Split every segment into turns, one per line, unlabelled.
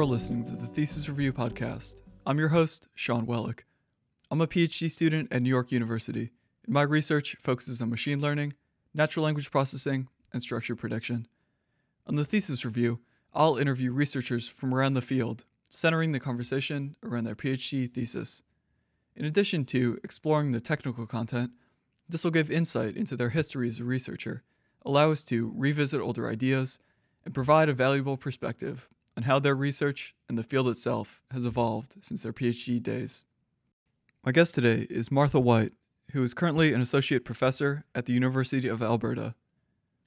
are listening to the Thesis Review podcast. I'm your host, Sean Welleck. I'm a PhD student at New York University, and my research focuses on machine learning, natural language processing, and structure prediction. On the Thesis Review, I'll interview researchers from around the field, centering the conversation around their PhD thesis. In addition to exploring the technical content, this will give insight into their history as a researcher, allow us to revisit older ideas, and provide a valuable perspective on how their research and the field itself has evolved since their PhD days. My guest today is Martha White, who is currently an associate professor at the University of Alberta.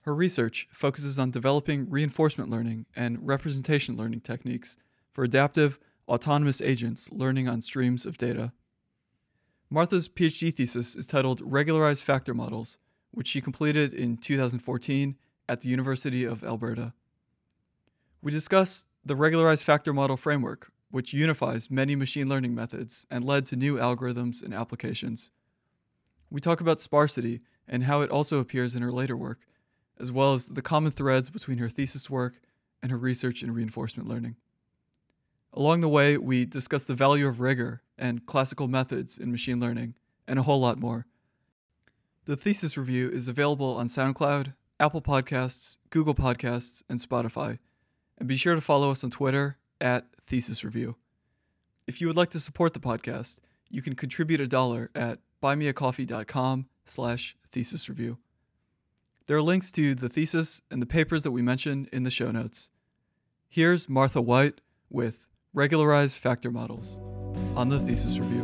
Her research focuses on developing reinforcement learning and representation learning techniques for adaptive, autonomous agents learning on streams of data. Martha's PhD thesis is titled Regularized Factor Models, which she completed in 2014 at the University of Alberta. We discuss the regularized factor model framework, which unifies many machine learning methods and led to new algorithms and applications. We talk about sparsity and how it also appears in her later work, as well as the common threads between her thesis work and her research in reinforcement learning. Along the way, we discuss the value of rigor and classical methods in machine learning, and a whole lot more. The thesis review is available on SoundCloud, Apple Podcasts, Google Podcasts, and Spotify. And be sure to follow us on Twitter at Thesis Review. If you would like to support the podcast, you can contribute a dollar at buymeacoffee.com slash thesis review. There are links to the thesis and the papers that we mentioned in the show notes. Here's Martha White with regularized factor models on the thesis review.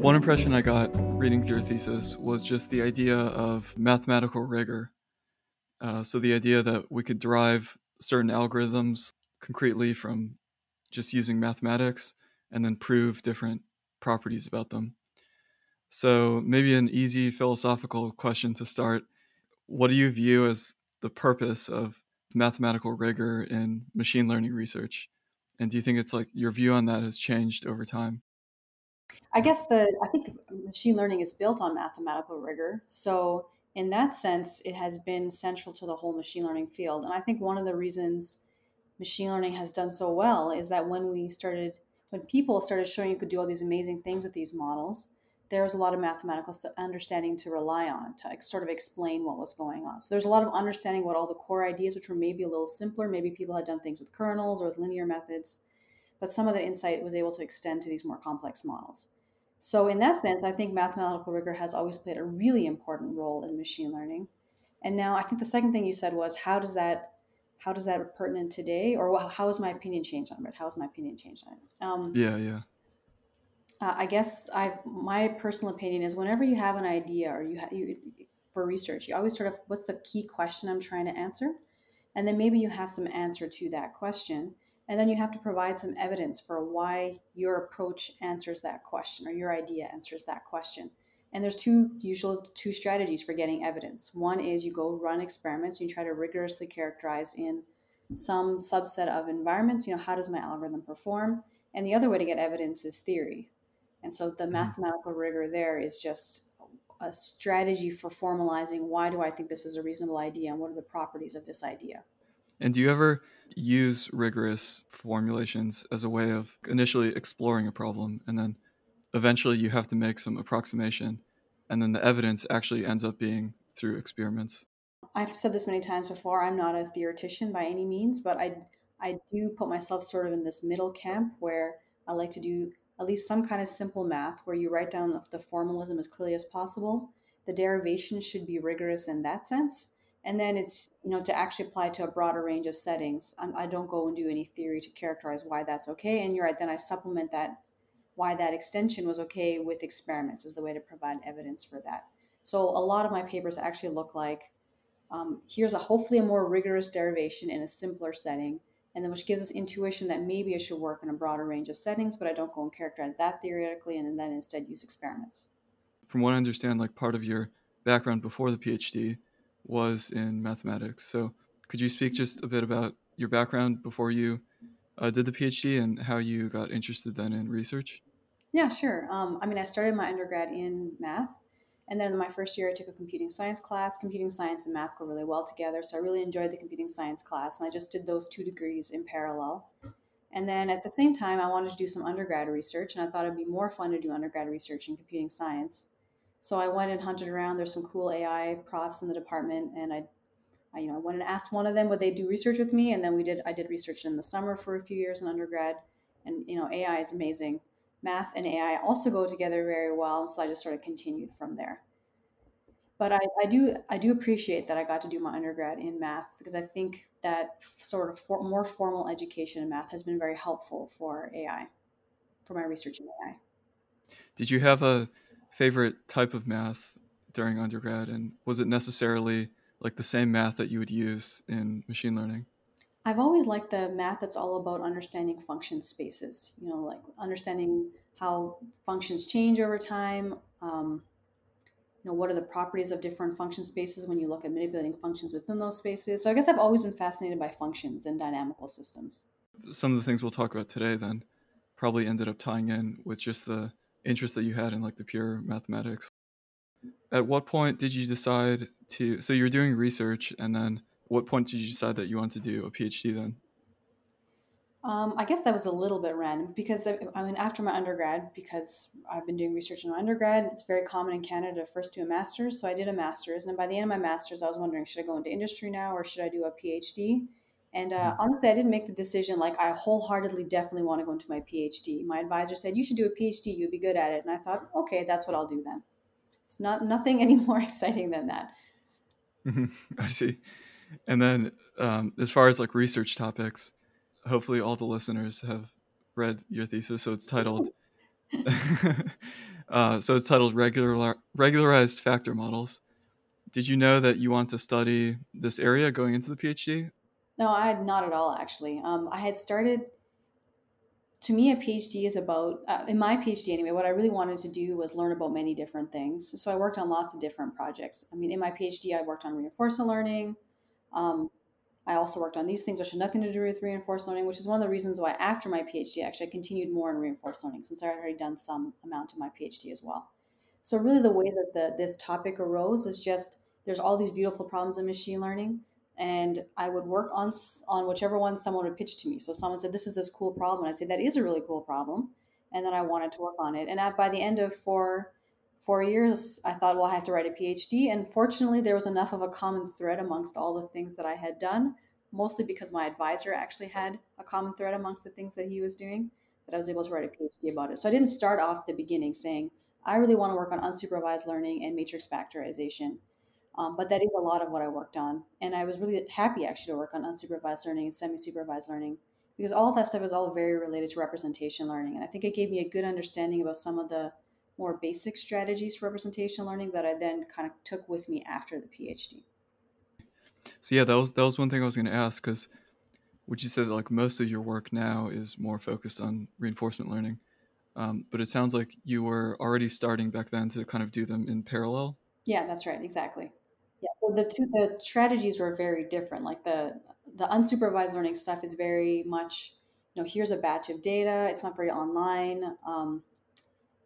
One impression I got reading through your thesis was just the idea of mathematical rigor. Uh, so, the idea that we could derive certain algorithms concretely from just using mathematics and then prove different properties about them. So, maybe an easy philosophical question to start what do you view as the purpose of mathematical rigor in machine learning research? And do you think it's like your view on that has changed over time?
I guess the I think machine learning is built on mathematical rigor. So in that sense, it has been central to the whole machine learning field. And I think one of the reasons machine learning has done so well is that when we started when people started showing you could do all these amazing things with these models, there was a lot of mathematical understanding to rely on to sort of explain what was going on. So there's a lot of understanding what all the core ideas, which were maybe a little simpler. Maybe people had done things with kernels or with linear methods, but some of the insight was able to extend to these more complex models. So in that sense, I think mathematical rigor has always played a really important role in machine learning. And now I think the second thing you said was how does that how does that pertinent today, or how has my opinion changed on it? How has my opinion changed on it?
Um, yeah, yeah
uh, I guess I my personal opinion is whenever you have an idea or you have you for research, you always sort of what's the key question I'm trying to answer, and then maybe you have some answer to that question, and then you have to provide some evidence for why your approach answers that question or your idea answers that question. And there's two usual two strategies for getting evidence. One is you go run experiments, you try to rigorously characterize in some subset of environments, you know, how does my algorithm perform? And the other way to get evidence is theory. And so the mm-hmm. mathematical rigor there is just a strategy for formalizing why do I think this is a reasonable idea and what are the properties of this idea.
And do you ever use rigorous formulations as a way of initially exploring a problem and then eventually you have to make some approximation and then the evidence actually ends up being through experiments?
I've said this many times before. I'm not a theoretician by any means, but I I do put myself sort of in this middle camp where I like to do at least some kind of simple math where you write down the formalism as clearly as possible. The derivation should be rigorous in that sense. And then it's, you know, to actually apply to a broader range of settings. I don't go and do any theory to characterize why that's okay. And you're right, then I supplement that why that extension was okay with experiments as the way to provide evidence for that. So a lot of my papers actually look like um, here's a hopefully a more rigorous derivation in a simpler setting and then which gives us intuition that maybe it should work in a broader range of settings, but I don't go and characterize that theoretically and then instead use experiments.
From what I understand, like part of your background before the PhD was in mathematics. So could you speak just a bit about your background before you uh, did the PhD and how you got interested then in research?
Yeah, sure. Um, I mean, I started my undergrad in math And then in my first year, I took a computing science class. Computing science and math go really well together. So I really enjoyed the computing science class. And I just did those two degrees in parallel. And then at the same time, I wanted to do some undergrad research. And I thought it'd be more fun to do undergrad research in computing science. So I went and hunted around. There's some cool AI profs in the department. And I, I you know, I went and asked one of them would they do research with me. And then we did, I did research in the summer for a few years in undergrad. And, you know, AI is amazing math and AI also go together very well. So I just sort of continued from there. But I, I do I do appreciate that I got to do my undergrad in math because I think that sort of for, more formal education in math has been very helpful for AI, for my research in AI.
Did you have a favorite type of math during undergrad, and was it necessarily like the same math that you would use in machine learning?
I've always liked the math that's all about understanding function spaces, you know, like understanding how functions change over time. Um, you know, what are the properties of different function spaces when you look at manipulating functions within those spaces? So I guess I've always been fascinated by functions and dynamical systems.
Some of the things we'll talk about today then probably ended up tying in with just the interest that you had in like the pure mathematics. At what point did you decide to so you're doing research and then what point did you decide that you wanted to do a PhD then?
Um, I guess that was a little bit random because I, I, mean, after my undergrad, because I've been doing research in my undergrad, it's very common in Canada to first do a master's. So I did a master's, and by the end of my master's, I was wondering, should I go into industry now or should I do a PhD? And uh, mm-hmm. honestly, I didn't make the decision. Like, I wholeheartedly definitely want to go into my PhD. My advisor said, "You should do a PhD. You'd be good at it." And I thought, okay, that's what I'll do then. It's not nothing any more exciting than that.
I see. And then, um, as far as like research topics, hopefully all the listeners have read your thesis. So it's titled, uh, so it's titled regular regularized factor models. Did you know that you want to study this area going into the PhD?
No, I had not at all actually. Um, I had started. To me, a PhD is about, uh, in my PhD anyway, what I really wanted to do was learn about many different things. So I worked on lots of different projects. I mean, in my PhD, I worked on reinforcement learning, um, I also worked on these things which had nothing to do with reinforced learning, which is one of the reasons why after my PhD, actually, I continued more in reinforced learning since I had already done some amount of my PhD as well. So really, the way that the, this topic arose is just there's all these beautiful problems in machine learning, and I would work on on whichever one someone would pitch to me. So someone said, "This is this cool problem," and I'd say, "That is a really cool problem," and then I wanted to work on it. And at, by the end of four four years, I thought, well, I have to write a PhD. And fortunately, there was enough of a common thread amongst all the things that I had done, mostly because my advisor actually had a common thread amongst the things that he was doing, that I was able to write a PhD about it. So I didn't start off the beginning saying, I really want to work on unsupervised learning and matrix factorization. Um, but that is a lot of what I worked on. And I was really happy actually to work on unsupervised learning and semi supervised learning because all of that stuff is all very related to representation learning. And I think it gave me a good understanding about some of the more basic strategies for representation learning that I then kind of took with me after the PhD.
So yeah, that was that was one thing I was going to ask because would you say that like most of your work now is more focused on reinforcement learning, um, but it sounds like you were already starting back then to kind of do them in parallel.
Yeah, that's right, exactly. So the two the strategies were very different. Like the the unsupervised learning stuff is very much, you know, here's a batch of data. It's not very online. Um,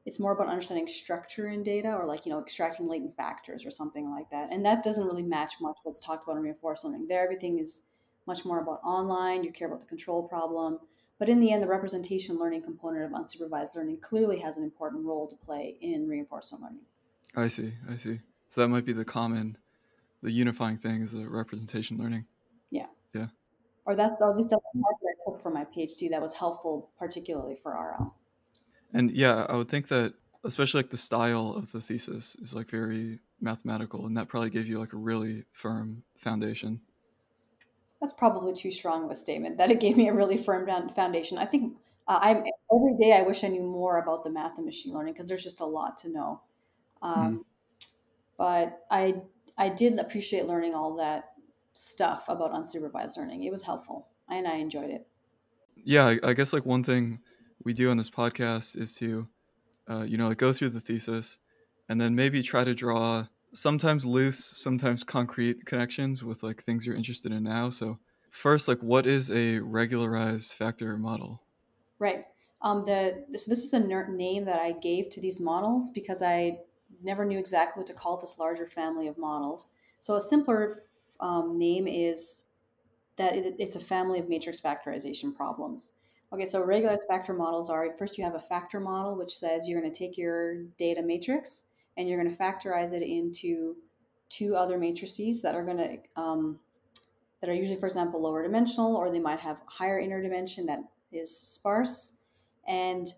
it's more about understanding structure in data or like you know extracting latent factors or something like that and that doesn't really match much what's talked about in reinforcement learning there everything is much more about online you care about the control problem but in the end the representation learning component of unsupervised learning clearly has an important role to play in reinforcement learning
i see i see so that might be the common the unifying thing is the representation learning
yeah
yeah
or that's or at least that's the part that i took for my phd that was helpful particularly for rl
and yeah, I would think that especially like the style of the thesis is like very mathematical, and that probably gave you like a really firm foundation.
That's probably too strong of a statement. That it gave me a really firm foundation. I think uh, I every day I wish I knew more about the math and machine learning because there's just a lot to know. Mm-hmm. Um, mm. But I I did appreciate learning all that stuff about unsupervised learning. It was helpful, and I enjoyed it.
Yeah, I, I guess like one thing we do on this podcast is to, uh, you know, like go through the thesis and then maybe try to draw sometimes loose, sometimes concrete connections with like things you're interested in now. So, first, like, what is a regularized factor model?
Right. Um, the so this is a name that I gave to these models because I never knew exactly what to call this larger family of models. So a simpler um, name is that it, it's a family of matrix factorization problems. Okay, so regular factor models are first you have a factor model which says you're going to take your data matrix and you're going to factorize it into two other matrices that are going to um, that are usually, for example, lower dimensional, or they might have higher inner dimension that is sparse. And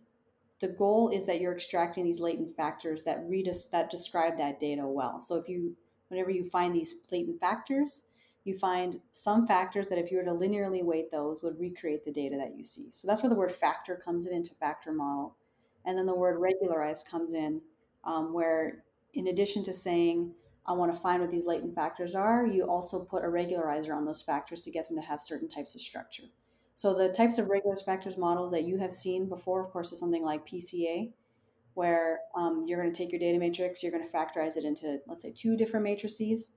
the goal is that you're extracting these latent factors that read us that describe that data well. So if you whenever you find these latent factors, you find some factors that if you were to linearly weight those would recreate the data that you see. So that's where the word factor comes in into factor model. And then the word regularized comes in, um, where in addition to saying, I want to find what these latent factors are, you also put a regularizer on those factors to get them to have certain types of structure. So the types of regularized factors models that you have seen before, of course, is something like PCA, where um, you're going to take your data matrix, you're going to factorize it into, let's say, two different matrices.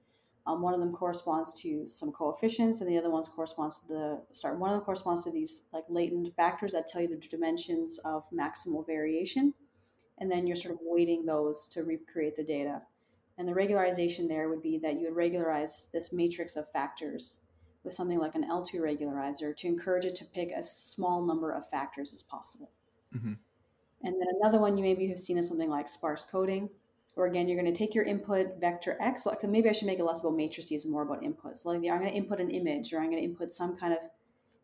Um, one of them corresponds to some coefficients, and the other one corresponds to the sorry. One of them corresponds to these like latent factors that tell you the dimensions of maximal variation, and then you're sort of weighting those to recreate the data. And the regularization there would be that you would regularize this matrix of factors with something like an L2 regularizer to encourage it to pick as small number of factors as possible. Mm-hmm. And then another one you maybe have seen is something like sparse coding, or again, you're going to take your input vector X. Like maybe I should make it less about matrices and more about inputs. Like I'm going to input an image, or I'm going to input some kind of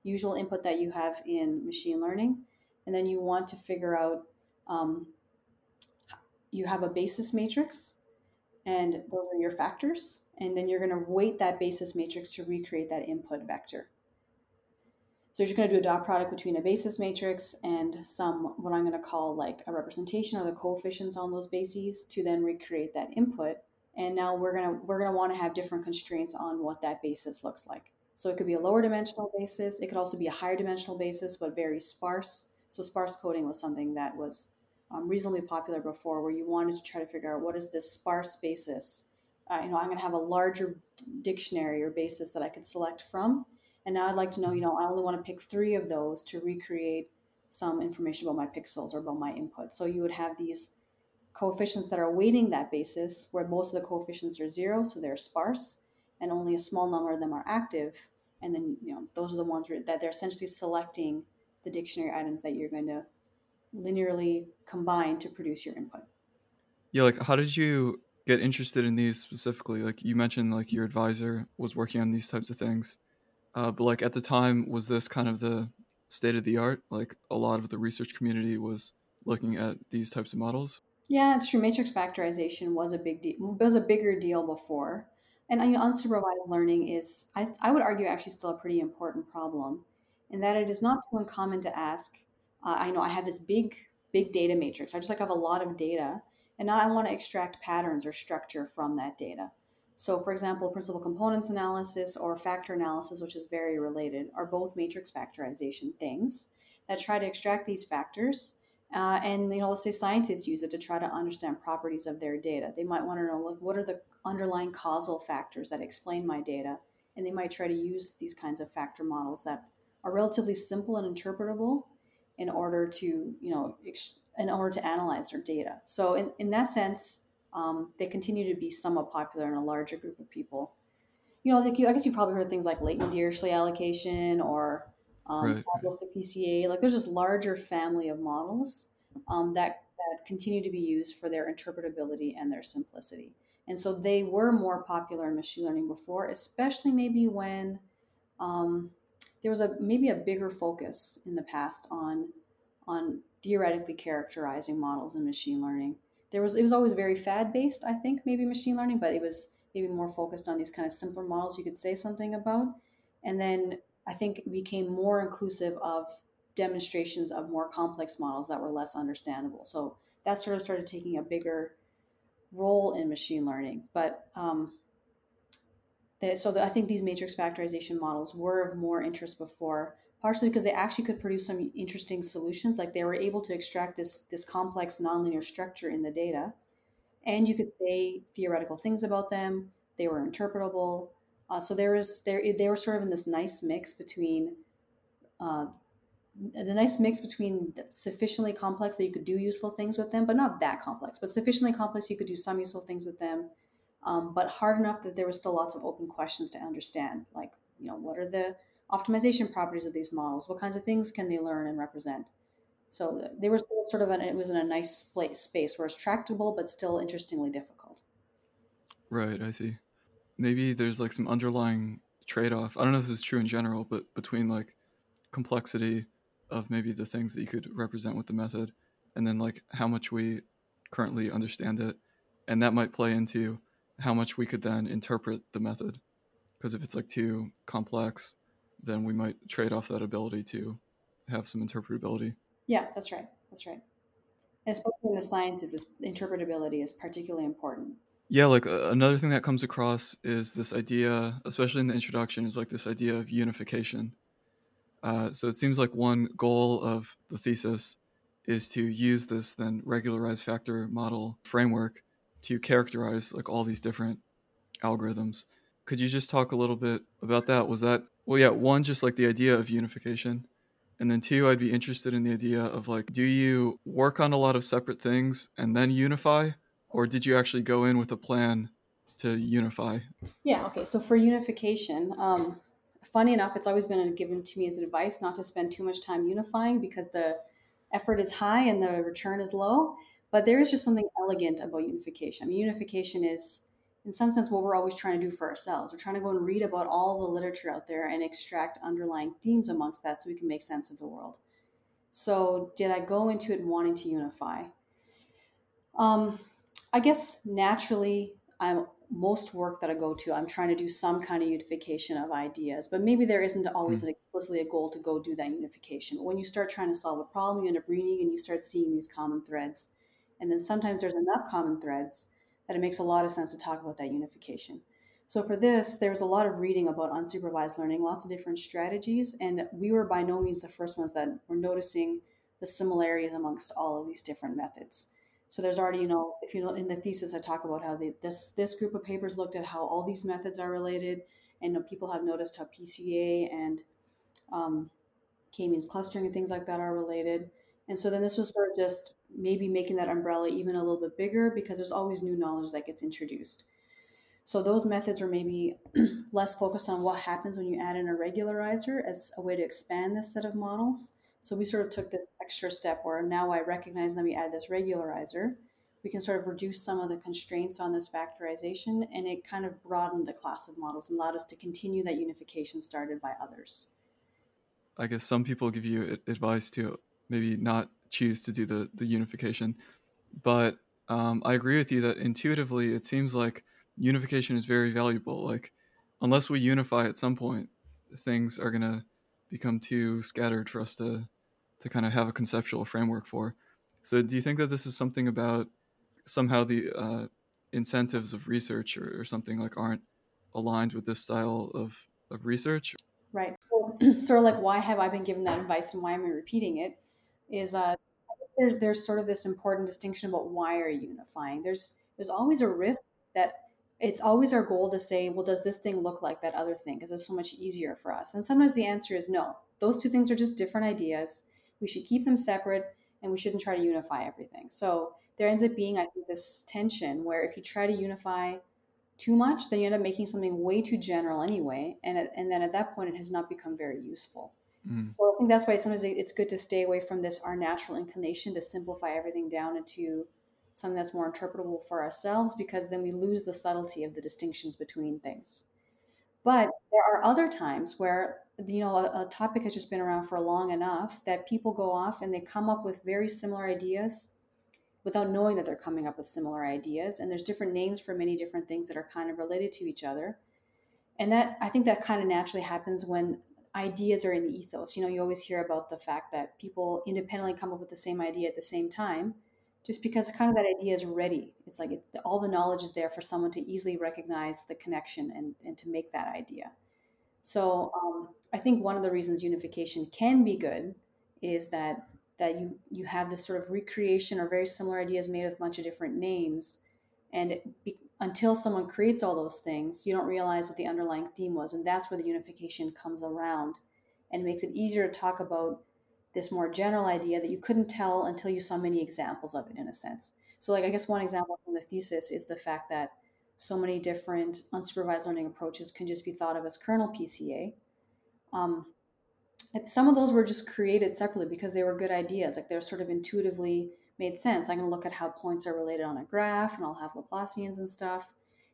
usual input that you have in machine learning, and then you want to figure out. Um, you have a basis matrix and those are your factors. And then you're going to weight that basis matrix to recreate that input vector. So you're just going to do a dot product between a basis matrix and some, what I'm going to call like a representation or the coefficients on those bases to then recreate that input. And now we're going to, we're going to want to have different constraints on what that basis looks like. So it could be a lower dimensional basis. It could also be a higher dimensional basis, but very sparse. So sparse coding was something that was um, reasonably popular before, where you wanted to try to figure out what is this sparse basis. Uh, you know, I'm going to have a larger dictionary or basis that I could select from, and now I'd like to know, you know, I only want to pick three of those to recreate some information about my pixels or about my input. So you would have these coefficients that are weighting that basis, where most of the coefficients are zero, so they're sparse, and only a small number of them are active. And then, you know, those are the ones that they're essentially selecting the dictionary items that you're going to linearly combine to produce your input.
Yeah, like how did you get interested in these specifically? Like you mentioned, like your advisor was working on these types of things, uh, but like at the time, was this kind of the state of the art? Like a lot of the research community was looking at these types of models.
Yeah, it's true. Matrix factorization was a big deal. Was a bigger deal before, and you know, unsupervised learning is, I, I would argue, actually still a pretty important problem, in that it is not too uncommon to ask uh, I know I have this big, big data matrix. I just like have a lot of data, and now I want to extract patterns or structure from that data. So, for example, principal components analysis or factor analysis, which is very related, are both matrix factorization things that try to extract these factors. Uh, and you know, let's say scientists use it to try to understand properties of their data. They might want to know like, what are the underlying causal factors that explain my data, and they might try to use these kinds of factor models that are relatively simple and interpretable, in order to you know in order to analyze their data. So in, in that sense um, they continue to be somewhat popular in a larger group of people. You know like you, i guess you probably heard things like latent dirichlet allocation or um, right. the pca like there's this larger family of models um, that that continue to be used for their interpretability and their simplicity. And so they were more popular in machine learning before especially maybe when um, there was a maybe a bigger focus in the past on on theoretically characterizing models in machine learning. There was it was always very fad based, I think, maybe machine learning, but it was maybe more focused on these kind of simpler models you could say something about. And then I think it became more inclusive of demonstrations of more complex models that were less understandable. So that sort of started taking a bigger role in machine learning. But um, so the, I think these matrix factorization models were of more interest before, partially because they actually could produce some interesting solutions. Like they were able to extract this this complex nonlinear structure in the data, and you could say theoretical things about them. They were interpretable. Uh, so there is there they were sort of in this nice mix between uh, the nice mix between sufficiently complex that you could do useful things with them, but not that complex, but sufficiently complex you could do some useful things with them, um, but hard enough that there was still lots of open questions to understand, like you know what are the optimization properties of these models, what kinds of things can they learn and represent. So they were sort of an, it was in a nice place, space where it's tractable but still interestingly difficult.
Right, I see. Maybe there's like some underlying trade-off. I don't know if this is true in general, but between like complexity of maybe the things that you could represent with the method and then like how much we currently understand it and that might play into how much we could then interpret the method because if it's like too complex then we might trade off that ability to have some interpretability
yeah that's right that's right and especially in the sciences this interpretability is particularly important
yeah like uh, another thing that comes across is this idea especially in the introduction is like this idea of unification uh, so it seems like one goal of the thesis is to use this then regularized factor model framework to characterize like all these different algorithms. Could you just talk a little bit about that? Was that well yeah, one just like the idea of unification. And then two, I'd be interested in the idea of like, do you work on a lot of separate things and then unify? Or did you actually go in with a plan to unify?
Yeah, okay. So for unification, um, funny enough, it's always been given to me as advice not to spend too much time unifying because the effort is high and the return is low. But there is just something elegant about unification. I mean, unification is, in some sense, what we're always trying to do for ourselves. We're trying to go and read about all the literature out there and extract underlying themes amongst that so we can make sense of the world. So, did I go into it wanting to unify? Um, I guess naturally, I'm most work that I go to, I'm trying to do some kind of unification of ideas, but maybe there isn't always mm. explicitly a goal to go do that unification. But when you start trying to solve a problem, you end up reading and you start seeing these common threads. And then sometimes there's enough common threads that it makes a lot of sense to talk about that unification. So for this, there's a lot of reading about unsupervised learning, lots of different strategies, and we were by no means the first ones that were noticing the similarities amongst all of these different methods. So there's already, you know, if you know in the thesis, I talk about how this this group of papers looked at how all these methods are related, and you know, people have noticed how PCA and um, k-means clustering and things like that are related. And so then this was sort of just maybe making that umbrella even a little bit bigger because there's always new knowledge that gets introduced. So those methods are maybe less focused on what happens when you add in a regularizer as a way to expand this set of models so we sort of took this extra step where now I recognize, that we add this regularizer. We can sort of reduce some of the constraints on this factorization, and it kind of broadened the class of models and allowed us to continue that unification started by others.
I guess some people give you advice to maybe not choose to do the, the unification, but um, I agree with you that intuitively it seems like unification is very valuable. Like, unless we unify at some point, things are going to become too scattered for us to to kind of have a conceptual framework for. So, do you think that this is something about somehow the uh, incentives of research or, or, something like aren't aligned with this style of, of research?
Right. Well, sort of like why have I been given that advice and why am I repeating it? Is uh, there's there's sort of this important distinction about why are you unifying. There's there's always a risk that it's always our goal to say, well, does this thing look like that other thing? Because it's so much easier for us. And sometimes the answer is no. Those two things are just different ideas we should keep them separate and we shouldn't try to unify everything. So there ends up being, I think, this tension where if you try to unify too much, then you end up making something way too general anyway. And, and then at that point, it has not become very useful. Mm. So I think that's why sometimes it's good to stay away from this, our natural inclination to simplify everything down into something that's more interpretable for ourselves, because then we lose the subtlety of the distinctions between things. But there are other times where you know a, a, topic has just been around for long enough that people go off and they come up with very similar ideas without knowing that they're coming up with similar ideas and there's different names for many different things that are kind of related to each other and that i think that kind of naturally happens when ideas are in the ethos you know you always hear about the fact that people independently come up with the same idea at the same time just because kind of that idea is ready. It's like it, all the knowledge is there for someone to easily recognize the connection and, and to make that idea. So um, I think one of the reasons unification can be good is that that you you have this sort of recreation or very similar ideas made with a bunch of different names, and be, until someone creates all those things, you don't realize what the underlying theme was, and that's where the unification comes around, and makes it easier to talk about this more general idea that you couldn't tell until you saw many examples of it in a sense. So like I guess one example from the thesis is the fact that so many different unsupervised learning approaches can just be thought of as kernel PCA. Um, some of those were just created separately because they were good ideas. Like they're sort of intuitively made sense. I can look at how points are related on a graph and I'll have Laplacians and stuff.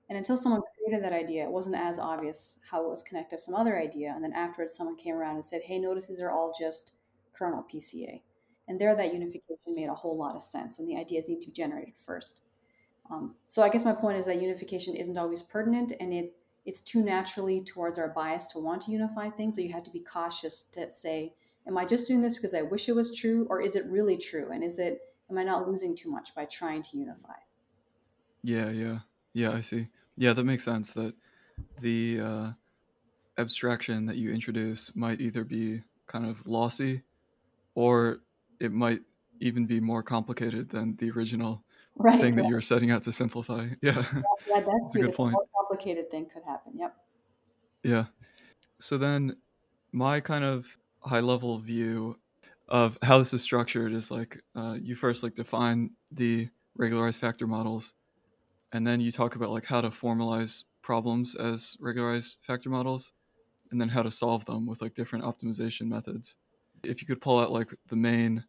And until someone created that idea, it wasn't as obvious how it was connected to some other idea. And then afterwards, someone came around and said, hey, notice these are all just kernel PCA. And there, that unification made a whole lot of sense. And the ideas need to be generated first. Um, so I guess my point is that unification isn't always pertinent, and it it's too naturally towards our bias to want to unify things that you have to be cautious to say, am I just doing this because I wish it was true, or is it really true? And is it am I not losing too much by trying to unify?
Yeah, yeah, yeah. I see. Yeah, that makes sense. That the uh, abstraction that you introduce might either be kind of lossy, or it might even be more complicated than the original right, thing that you're setting out to simplify. Yeah, yeah,
yeah that's, that's a good point. More complicated thing could happen. Yep.
Yeah. So then, my kind of high level view of how this is structured is like uh, you first like define the regularized factor models, and then you talk about like how to formalize problems as regularized factor models, and then how to solve them with like different optimization methods. If you could pull out like the main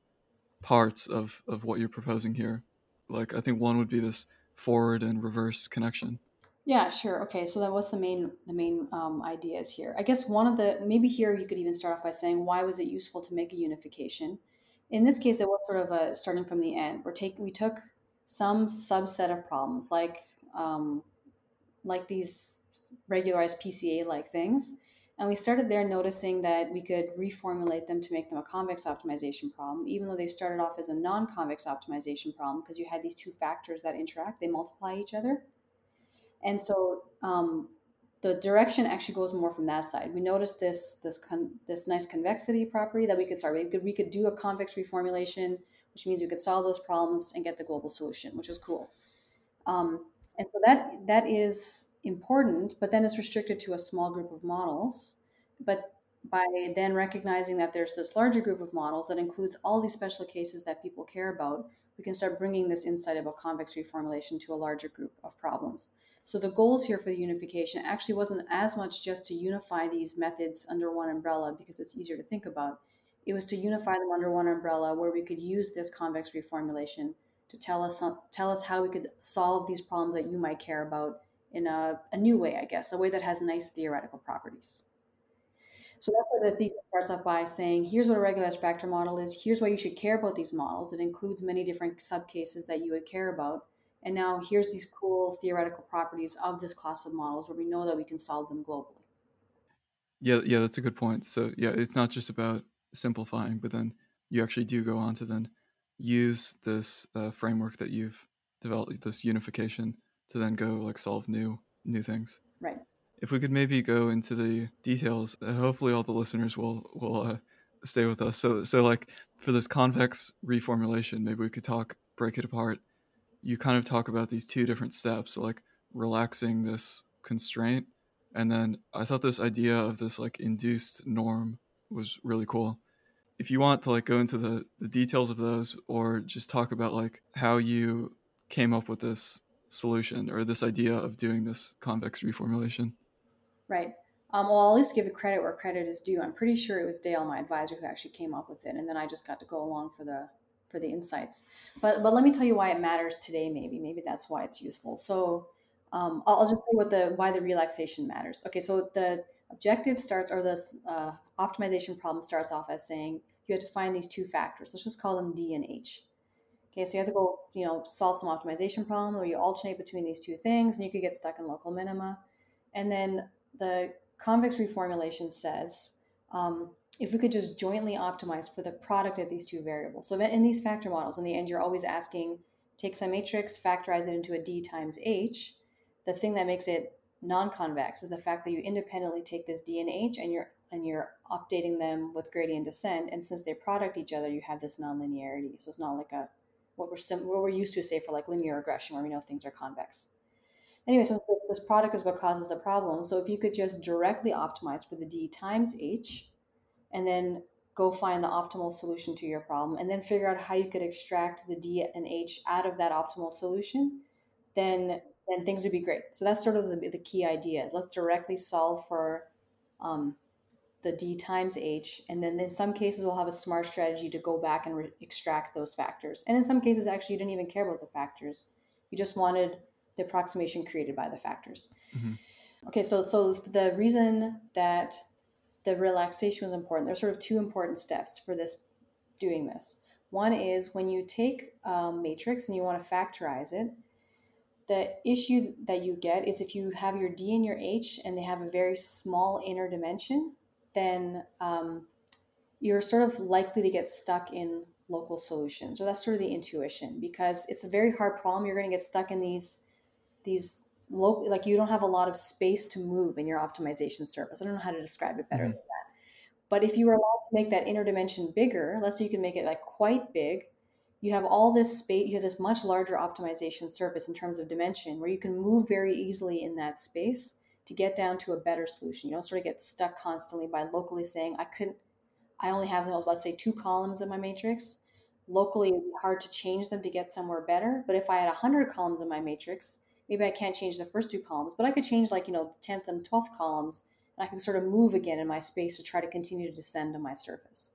parts of of what you're proposing here like i think one would be this forward and reverse connection
yeah sure okay so that was the main the main um, ideas here i guess one of the maybe here you could even start off by saying why was it useful to make a unification in this case it was sort of a starting from the end we're taking we took some subset of problems like um, like these regularized pca like things and we started there noticing that we could reformulate them to make them a convex optimization problem, even though they started off as a non convex optimization problem because you had these two factors that interact, they multiply each other. And so um, the direction actually goes more from that side. We noticed this this con- this nice convexity property that we could start. We could we could do a convex reformulation, which means we could solve those problems and get the global solution, which is cool. Um, and so that that is important, but then it's restricted to a small group of models. But by then recognizing that there's this larger group of models that includes all these special cases that people care about, we can start bringing this insight about convex reformulation to a larger group of problems. So the goals here for the unification actually wasn't as much just to unify these methods under one umbrella because it's easier to think about. It was to unify them under one umbrella where we could use this convex reformulation to tell us tell us how we could solve these problems that you might care about in a, a new way, I guess, a way that has nice theoretical properties. So that's why the thesis starts off by saying, here's what a regularized factor model is. Here's why you should care about these models. It includes many different subcases that you would care about. And now here's these cool theoretical properties of this class of models where we know that we can solve them globally.
Yeah, yeah, that's a good point. So yeah, it's not just about simplifying, but then you actually do go on to then use this uh, framework that you've developed, this unification, to then go like solve new new things.
Right.
If we could maybe go into the details, uh, hopefully all the listeners will will uh, stay with us. So so like for this convex reformulation, maybe we could talk break it apart. You kind of talk about these two different steps, like relaxing this constraint, and then I thought this idea of this like induced norm was really cool. If you want to like go into the, the details of those or just talk about like how you came up with this solution or this idea of doing this convex reformulation.
Right. Um, well i'll at least give the credit where credit is due. I'm pretty sure it was dale my advisor who actually came up with it and then i just got to go along for the for the insights but but let me tell you why it matters today maybe maybe that's why it's useful so um, I'll, I'll just say what the why the relaxation matters okay so the objective starts or the uh, optimization problem starts off as saying you have to find these two factors. Let's just call them D and H. Okay, so you have to go, you know, solve some optimization problem where you alternate between these two things and you could get stuck in local minima. And then the convex reformulation says um, if we could just jointly optimize for the product of these two variables. So in these factor models, in the end, you're always asking, take some matrix, factorize it into a D times H. The thing that makes it non-convex is the fact that you independently take this D and H and you're and you're updating them with gradient descent. And since they product each other, you have this nonlinearity. So it's not like a what we're sim- what we're used to say for like linear regression, where we know things are convex. Anyway, so this product is what causes the problem. So if you could just directly optimize for the d times h, and then go find the optimal solution to your problem, and then figure out how you could extract the D and H out of that optimal solution, then then things would be great. So that's sort of the, the key idea. Let's directly solve for um, the D times H, and then in some cases we'll have a smart strategy to go back and re- extract those factors. And in some cases, actually, you didn't even care about the factors. You just wanted the approximation created by the factors. Mm-hmm. Okay, so so the reason that the relaxation was important, there's sort of two important steps for this doing this. One is when you take a matrix and you want to factorize it, the issue that you get is if you have your D and your H and they have a very small inner dimension, then um, you're sort of likely to get stuck in local solutions, or that's sort of the intuition because it's a very hard problem. You're going to get stuck in these these local, like you don't have a lot of space to move in your optimization service. I don't know how to describe it better mm-hmm. than that. But if you were allowed to make that inner dimension bigger, let's say you can make it like quite big, you have all this space, you have this much larger optimization surface in terms of dimension where you can move very easily in that space to get down to a better solution. You don't sort of get stuck constantly by locally saying, I couldn't, I only have, let's say, two columns in my matrix. Locally, it would be hard to change them to get somewhere better. But if I had 100 columns in my matrix, maybe I can't change the first two columns, but I could change like, you know, the 10th and 12th columns, and I can sort of move again in my space to try to continue to descend on my surface.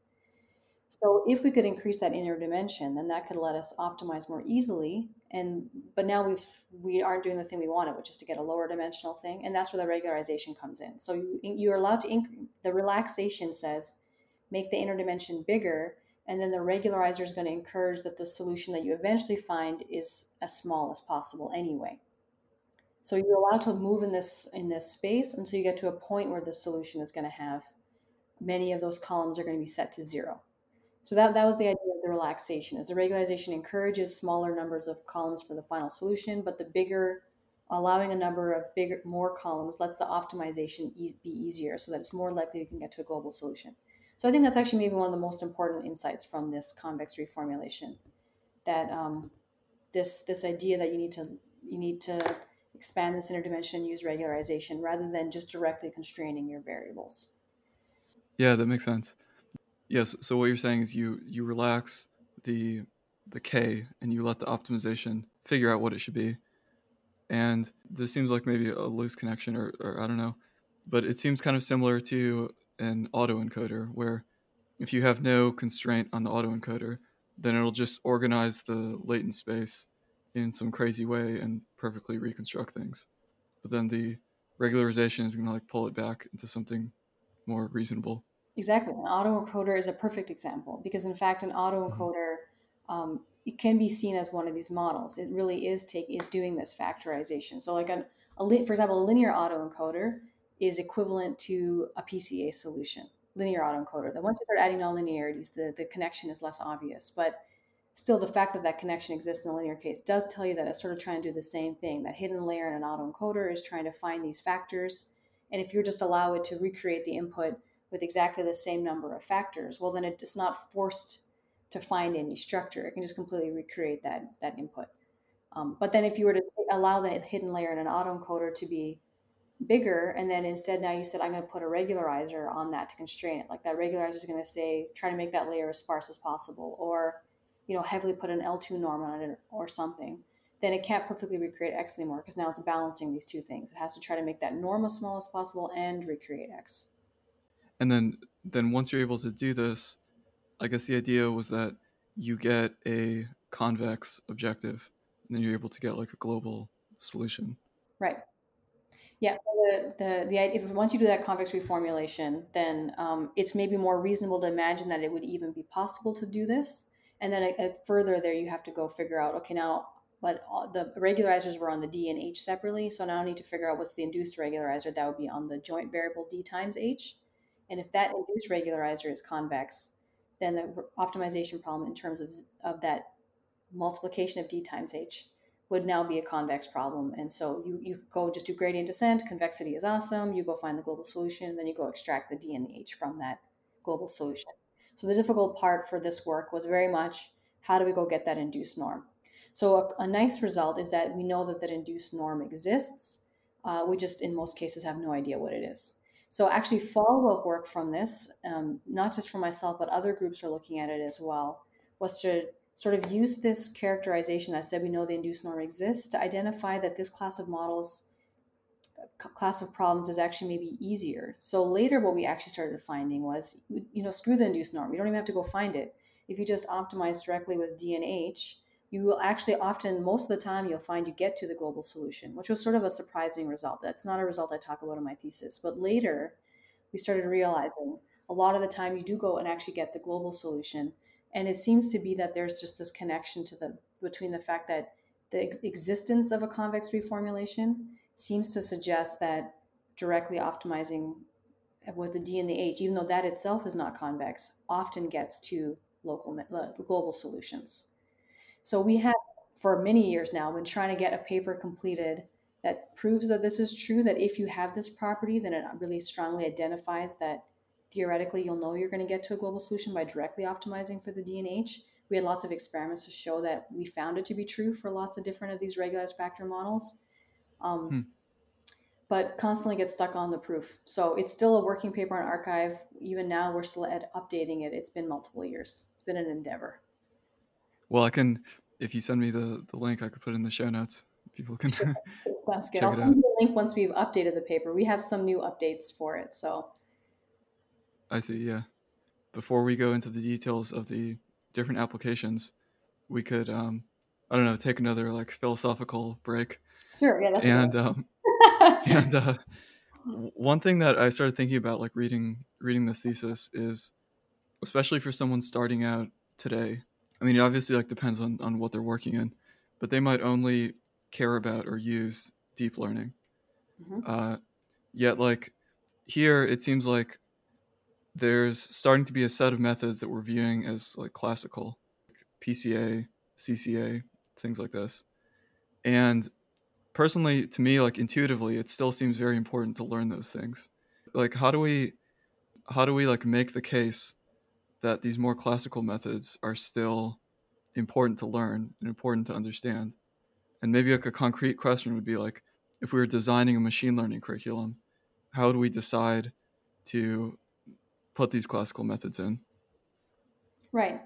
So if we could increase that inner dimension, then that could let us optimize more easily. And but now we've we aren't doing the thing we wanted, which is to get a lower dimensional thing, and that's where the regularization comes in. So you you're allowed to increase the relaxation says make the inner dimension bigger, and then the regularizer is going to encourage that the solution that you eventually find is as small as possible anyway. So you're allowed to move in this in this space until you get to a point where the solution is going to have many of those columns are going to be set to zero. So that, that was the idea of the relaxation is the regularization encourages smaller numbers of columns for the final solution, but the bigger, allowing a number of bigger, more columns lets the optimization e- be easier so that it's more likely you can get to a global solution. So I think that's actually maybe one of the most important insights from this convex reformulation that um, this, this idea that you need to, you need to expand this interdimension use regularization rather than just directly constraining your variables.
Yeah, that makes sense. Yes. So what you're saying is you you relax the the k and you let the optimization figure out what it should be. And this seems like maybe a loose connection or, or I don't know, but it seems kind of similar to an autoencoder where if you have no constraint on the autoencoder, then it'll just organize the latent space in some crazy way and perfectly reconstruct things. But then the regularization is going to like pull it back into something more reasonable.
Exactly. An autoencoder is a perfect example because, in fact, an autoencoder um, it can be seen as one of these models. It really is take is doing this factorization. So, like an, a for example, a linear autoencoder is equivalent to a PCA solution, linear autoencoder. That once you start adding nonlinearities, the the connection is less obvious, but still the fact that that connection exists in the linear case does tell you that it's sort of trying to do the same thing that hidden layer in an autoencoder is trying to find these factors and if you just allow it to recreate the input with exactly the same number of factors, well, then it's not forced to find any structure. It can just completely recreate that, that input. Um, but then if you were to allow the hidden layer in an autoencoder to be bigger, and then instead now you said, I'm going to put a regularizer on that to constrain it, like that regularizer is going to say, try to make that layer as sparse as possible, or, you know, heavily put an L2 norm on it or something, then it can't perfectly recreate X anymore because now it's balancing these two things. It has to try to make that norm as small as possible and recreate X.
And then then once you're able to do this i guess the idea was that you get a convex objective and then you're able to get like a global solution.
Right. Yeah so the, the, the if once you do that convex reformulation then um, it's maybe more reasonable to imagine that it would even be possible to do this and then a, a further there you have to go figure out okay now but the regularizers were on the D and H separately. So now I need to figure out what's the induced regularizer that would be on the joint variable D times H. And if that induced regularizer is convex, then the optimization problem in terms of, of that multiplication of d times h would now be a convex problem. And so you, you go just do gradient descent, convexity is awesome, you go find the global solution, and then you go extract the d and the h from that global solution. So the difficult part for this work was very much how do we go get that induced norm? So a, a nice result is that we know that that induced norm exists. Uh, we just, in most cases, have no idea what it is. So, actually, follow up work from this, um, not just for myself, but other groups are looking at it as well, was to sort of use this characterization that said we know the induced norm exists to identify that this class of models class of problems is actually maybe easier. So later what we actually started finding was you know screw the induced norm. You don't even have to go find it. If you just optimize directly with DNH, you will actually often most of the time you'll find you get to the global solution, which was sort of a surprising result. That's not a result I talk about in my thesis, but later we started realizing a lot of the time you do go and actually get the global solution and it seems to be that there's just this connection to the between the fact that the ex- existence of a convex reformulation seems to suggest that directly optimizing with the D and the H, even though that itself is not convex, often gets to local uh, global solutions. So we have for many years now been trying to get a paper completed that proves that this is true. That if you have this property, then it really strongly identifies that theoretically you'll know you're going to get to a global solution by directly optimizing for the D and H. We had lots of experiments to show that we found it to be true for lots of different of these regularized factor models. Um, hmm. But constantly get stuck on the proof. So it's still a working paper on arXiv. Even now, we're still at updating it. It's been multiple years. It's been an endeavor.
Well, I can, if you send me the, the link, I could put in the show notes. People can.
That's good. I'll send you the link once we've updated the paper. We have some new updates for it. So
I see. Yeah. Before we go into the details of the different applications, we could, um, I don't know, take another like philosophical break.
Sure. Yeah. That's
and um, and uh, one thing that I started thinking about, like reading reading this thesis, is especially for someone starting out today. I mean, it obviously like depends on on what they're working in, but they might only care about or use deep learning. Mm-hmm. Uh, yet, like here, it seems like there's starting to be a set of methods that we're viewing as like classical PCA, CCA, things like this. And personally, to me, like intuitively, it still seems very important to learn those things. Like, how do we, how do we like make the case that these more classical methods are still important to learn and important to understand? And maybe like a concrete question would be like, if we were designing a machine learning curriculum, how do we decide to put these classical methods in.
Right.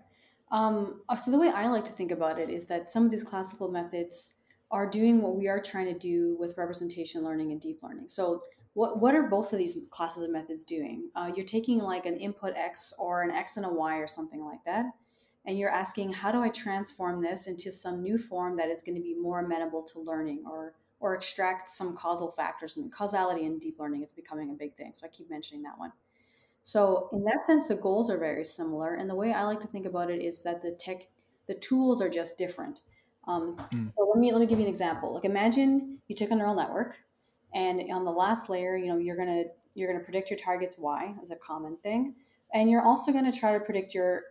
Um, uh, so the way I like to think about it is that some of these classical methods are doing what we are trying to do with representation learning and deep learning. So what, what are both of these classes of methods doing? Uh, you're taking like an input X or an X and a Y or something like that, and you're asking, how do I transform this into some new form that is going to be more amenable to learning or or extract some causal factors and causality in deep learning is becoming a big thing. So I keep mentioning that one. So in that sense, the goals are very similar. And the way I like to think about it is that the tech, the tools are just different. Um, mm. So let me let me give you an example. Like imagine you took a neural network, and on the last layer, you know you're gonna you're gonna predict your targets y as a common thing, and you're also gonna try to predict your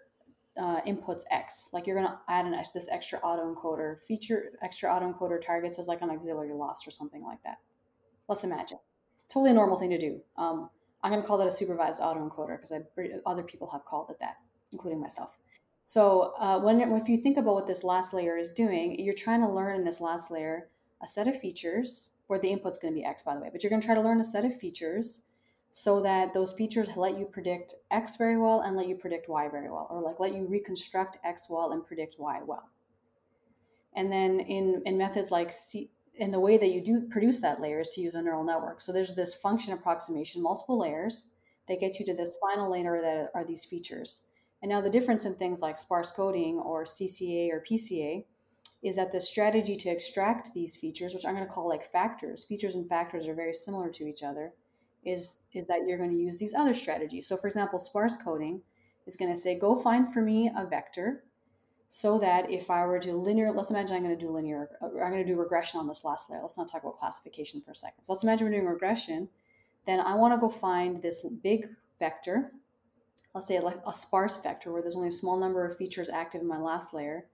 uh, inputs x. Like you're gonna add an this extra autoencoder feature, extra autoencoder targets as like an auxiliary loss or something like that. Let's imagine. Totally a normal thing to do. Um, I'm going to call that a supervised autoencoder because other people have called it that, including myself. So uh, when if you think about what this last layer is doing, you're trying to learn in this last layer a set of features where the input's going to be x, by the way, but you're going to try to learn a set of features so that those features let you predict x very well and let you predict y very well, or like let you reconstruct x well and predict y well. And then in in methods like C, and the way that you do produce that layer is to use a neural network. So there's this function approximation, multiple layers that gets you to this final layer that are these features. And now the difference in things like sparse coding or CCA or PCA is that the strategy to extract these features, which I'm going to call like factors, features and factors are very similar to each other, is, is that you're going to use these other strategies. So for example, sparse coding is going to say, go find for me a vector so that if I were to linear, let's imagine I'm going to do linear, uh, I'm going to do regression on this last layer. Let's not talk about classification for a second. So let's imagine we're doing regression. Then I want to go find this big vector, let's say a, a sparse vector where there's only a small number of features active in my last layer.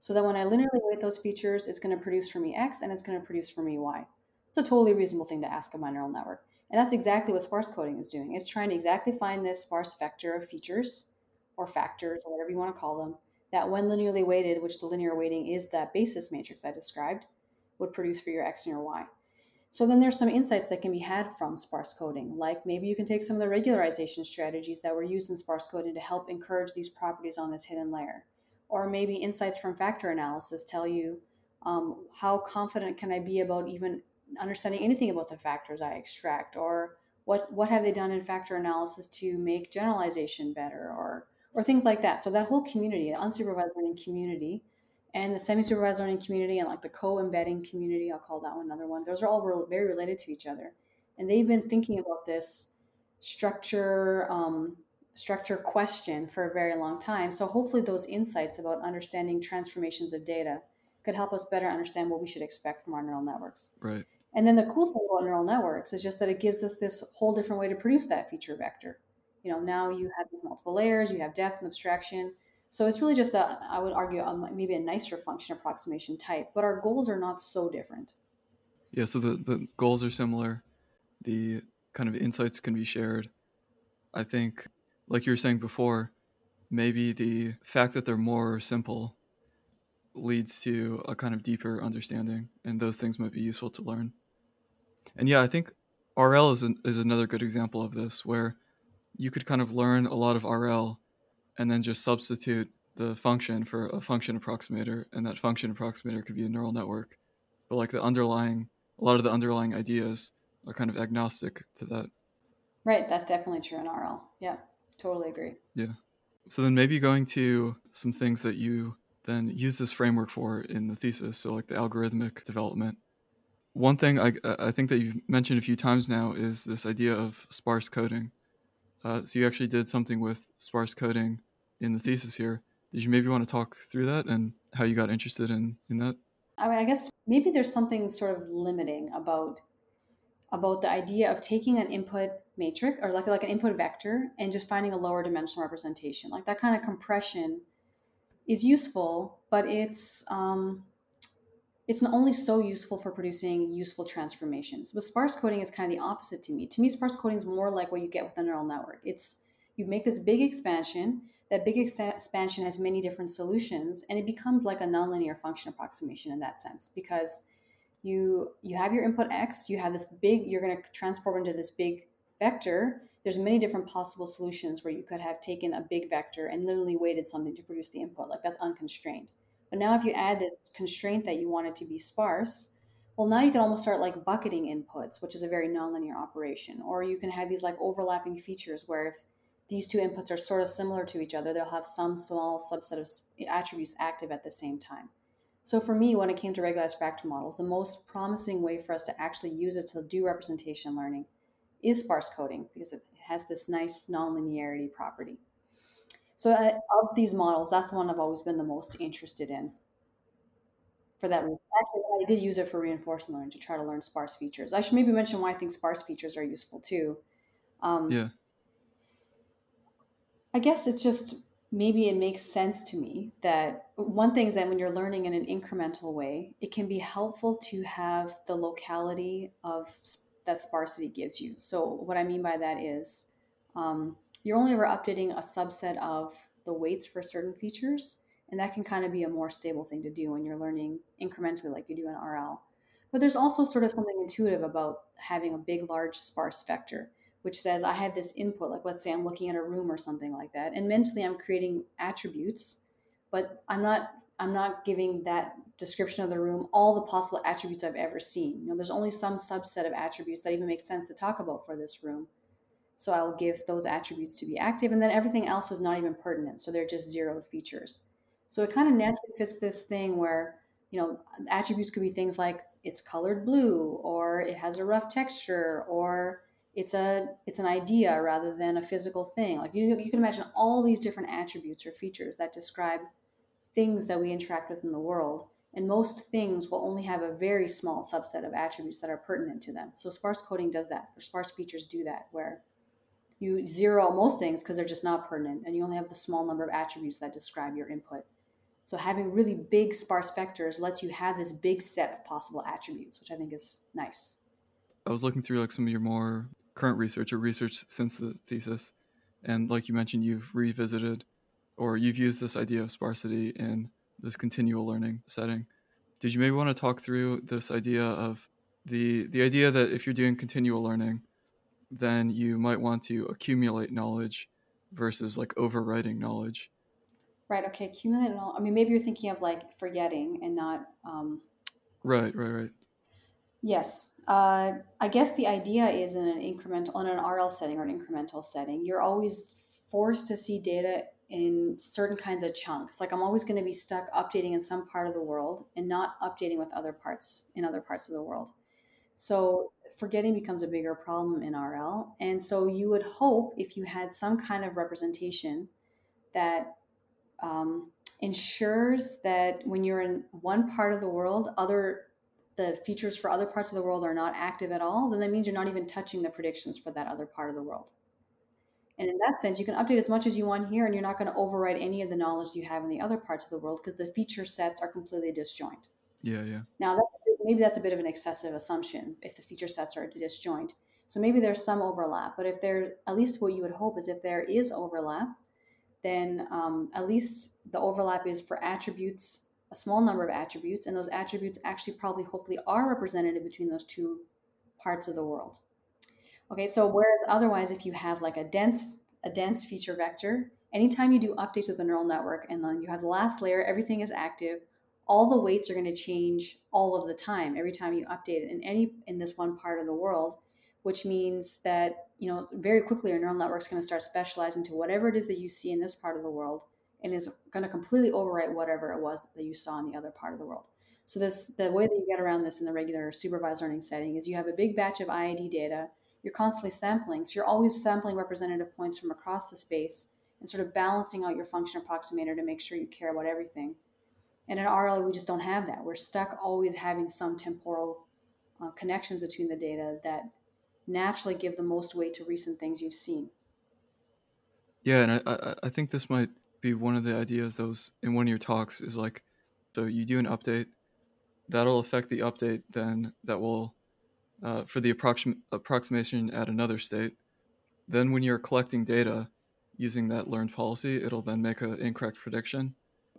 So that when I linearly weight those features, it's going to produce for me X and it's going to produce for me Y. It's a totally reasonable thing to ask of my neural network. And that's exactly what sparse coding is doing. It's trying to exactly find this sparse vector of features or factors or whatever you want to call them that when linearly weighted, which the linear weighting is that basis matrix I described, would produce for your x and your y. So then there's some insights that can be had from sparse coding, like maybe you can take some of the regularization strategies that were used in sparse coding to help encourage these properties on this hidden layer. Or maybe insights from factor analysis tell you um, how confident can I be about even understanding anything about the factors I extract, or what what have they done in factor analysis to make generalization better, or or things like that. So that whole community, the unsupervised learning community, and the semi-supervised learning community and like the co-embedding community i'll call that one another one those are all re- very related to each other. And they've been thinking about this structure um, structure question for a very long time. So hopefully those insights about understanding transformations of data could help us better understand what we should expect from our neural networks.
Right.
And then the cool thing about neural networks is just that it gives us this whole different way to produce that feature vector. You know now you have these multiple layers you have depth and abstraction so it's really just a, I would argue, a, maybe a nicer function approximation type, but our goals are not so different.
Yeah, so the, the goals are similar. The kind of insights can be shared. I think, like you were saying before, maybe the fact that they're more simple leads to a kind of deeper understanding, and those things might be useful to learn. And yeah, I think RL is, an, is another good example of this, where you could kind of learn a lot of RL and then just substitute the function for a function approximator, and that function approximator could be a neural network. But like the underlying, a lot of the underlying ideas are kind of agnostic to that.
Right, that's definitely true in RL. Yeah, totally agree.
Yeah. So then maybe going to some things that you then use this framework for in the thesis, so like the algorithmic development. One thing I, I think that you've mentioned a few times now is this idea of sparse coding. Uh, so you actually did something with sparse coding in the thesis here. Did you maybe want to talk through that and how you got interested in in that?
I mean, I guess maybe there's something sort of limiting about about the idea of taking an input matrix or like like an input vector and just finding a lower dimensional representation. Like that kind of compression is useful, but it's um, it's not only so useful for producing useful transformations. But sparse coding is kind of the opposite to me. To me, sparse coding is more like what you get with a neural network. It's you make this big expansion. That big expansion has many different solutions, and it becomes like a nonlinear function approximation in that sense because you you have your input x, you have this big, you're going to transform into this big vector. There's many different possible solutions where you could have taken a big vector and literally weighted something to produce the input. Like that's unconstrained. But now if you add this constraint that you want it to be sparse, well, now you can almost start like bucketing inputs, which is a very nonlinear operation. Or you can have these like overlapping features where if these two inputs are sort of similar to each other, they'll have some small subset of attributes active at the same time. So for me, when it came to regularized factor models, the most promising way for us to actually use it to do representation learning is sparse coding because it has this nice nonlinearity property. So uh, of these models, that's the one I've always been the most interested in. For that reason, actually, I did use it for reinforcement learning to try to learn sparse features. I should maybe mention why I think sparse features are useful too.
Um, yeah.
I guess it's just maybe it makes sense to me that one thing is that when you're learning in an incremental way, it can be helpful to have the locality of that sparsity gives you. So what I mean by that is um, you're only ever updating a subset of the weights for certain features. And that can kind of be a more stable thing to do when you're learning incrementally, like you do in RL. But there's also sort of something intuitive about having a big, large, sparse vector, which says I have this input, like let's say I'm looking at a room or something like that, and mentally I'm creating attributes, but I'm not I'm not giving that description of the room all the possible attributes I've ever seen. You know, there's only some subset of attributes that even make sense to talk about for this room. So I will give those attributes to be active, and then everything else is not even pertinent. So they're just zeroed features. So it kind of naturally fits this thing where, you know, attributes could be things like it's colored blue, or it has a rough texture, or it's a it's an idea rather than a physical thing. Like you, you can imagine all these different attributes or features that describe things that we interact with in the world. And most things will only have a very small subset of attributes that are pertinent to them. So sparse coding does that, or sparse features do that, where you zero most things because they're just not pertinent and you only have the small number of attributes that describe your input. So having really big sparse vectors lets you have this big set of possible attributes which i think is nice.
I was looking through like some of your more current research or research since the thesis and like you mentioned you've revisited or you've used this idea of sparsity in this continual learning setting. Did you maybe want to talk through this idea of the the idea that if you're doing continual learning, then you might want to accumulate knowledge versus like overwriting knowledge.
Right. Okay. Accumulate knowledge. I mean, maybe you're thinking of like forgetting and not. Um,
right. Right. Right.
Yes. Uh, I guess the idea is in an incremental, in an RL setting or an incremental setting, you're always forced to see data in certain kinds of chunks. Like I'm always going to be stuck updating in some part of the world and not updating with other parts in other parts of the world. So forgetting becomes a bigger problem in RL. And so you would hope if you had some kind of representation that um, ensures that when you're in one part of the world, other the features for other parts of the world are not active at all, then that means you're not even touching the predictions for that other part of the world. And in that sense, you can update as much as you want here, and you're not going to override any of the knowledge you have in the other parts of the world because the feature sets are completely disjoint.
Yeah, yeah.
Now, that, maybe that's a bit of an excessive assumption if the feature sets are disjoint. So maybe there's some overlap, but if there, at least what you would hope is if there is overlap, then um, at least the overlap is for attributes, a small number of attributes, and those attributes actually probably hopefully are representative between those two parts of the world. Okay, so whereas otherwise, if you have like a dense a dense feature vector, anytime you do updates of the neural network and then you have the last layer, everything is active, all the weights are going to change all of the time every time you update it in any in this one part of the world, which means that you know very quickly your neural network is going to start specializing to whatever it is that you see in this part of the world and is going to completely overwrite whatever it was that you saw in the other part of the world. So this the way that you get around this in the regular supervised learning setting is you have a big batch of IID data you're constantly sampling. So you're always sampling representative points from across the space and sort of balancing out your function approximator to make sure you care about everything. And in RL, we just don't have that. We're stuck always having some temporal uh, connections between the data that naturally give the most weight to recent things you've seen.
Yeah, and I, I, I think this might be one of the ideas that was in one of your talks is like, so you do an update, that'll affect the update, then that will uh, for the approxim- approximation at another state. Then, when you're collecting data using that learned policy, it'll then make an incorrect prediction.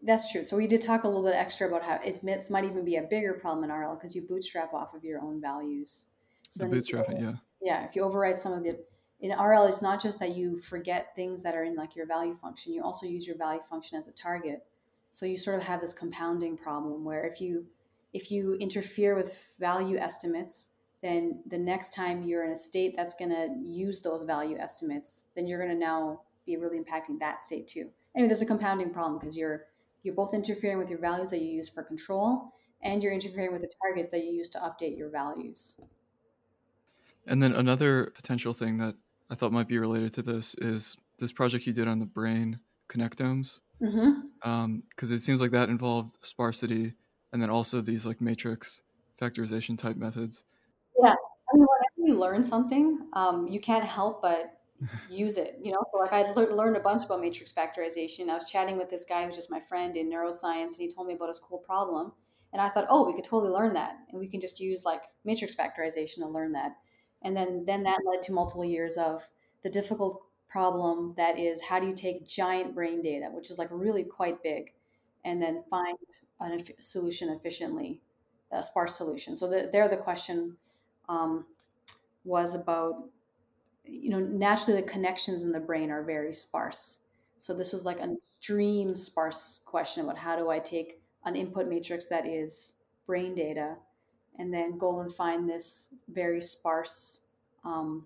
That's true. So we did talk a little bit extra about how it might even be a bigger problem in RL because you bootstrap off of your own values.
So the bootstrapping, yeah.
Yeah, if you override some of the in RL, it's not just that you forget things that are in like your value function. You also use your value function as a target. So you sort of have this compounding problem where if you if you interfere with value estimates, then the next time you're in a state that's going to use those value estimates, then you're going to now be really impacting that state too. Anyway, there's a compounding problem because you're you're both interfering with your values that you use for control and you're interfering with the targets that you use to update your values.
And then another potential thing that I thought might be related to this is this project you did on the brain connectomes. Because mm-hmm. um, it seems like that involved sparsity and then also these like matrix factorization type methods.
Yeah. I mean, whenever you learn something, um, you can't help but use it. You know, so like I le- learned a bunch about matrix factorization. I was chatting with this guy who's just my friend in neuroscience, and he told me about his cool problem. And I thought, oh, we could totally learn that, and we can just use like matrix factorization to learn that. And then then that led to multiple years of the difficult problem that is how do you take giant brain data, which is like really quite big, and then find a solution efficiently, a sparse solution. So the, there, the question um, was about you know naturally the connections in the brain are very sparse so this was like an extreme sparse question about how do i take an input matrix that is brain data and then go and find this very sparse um,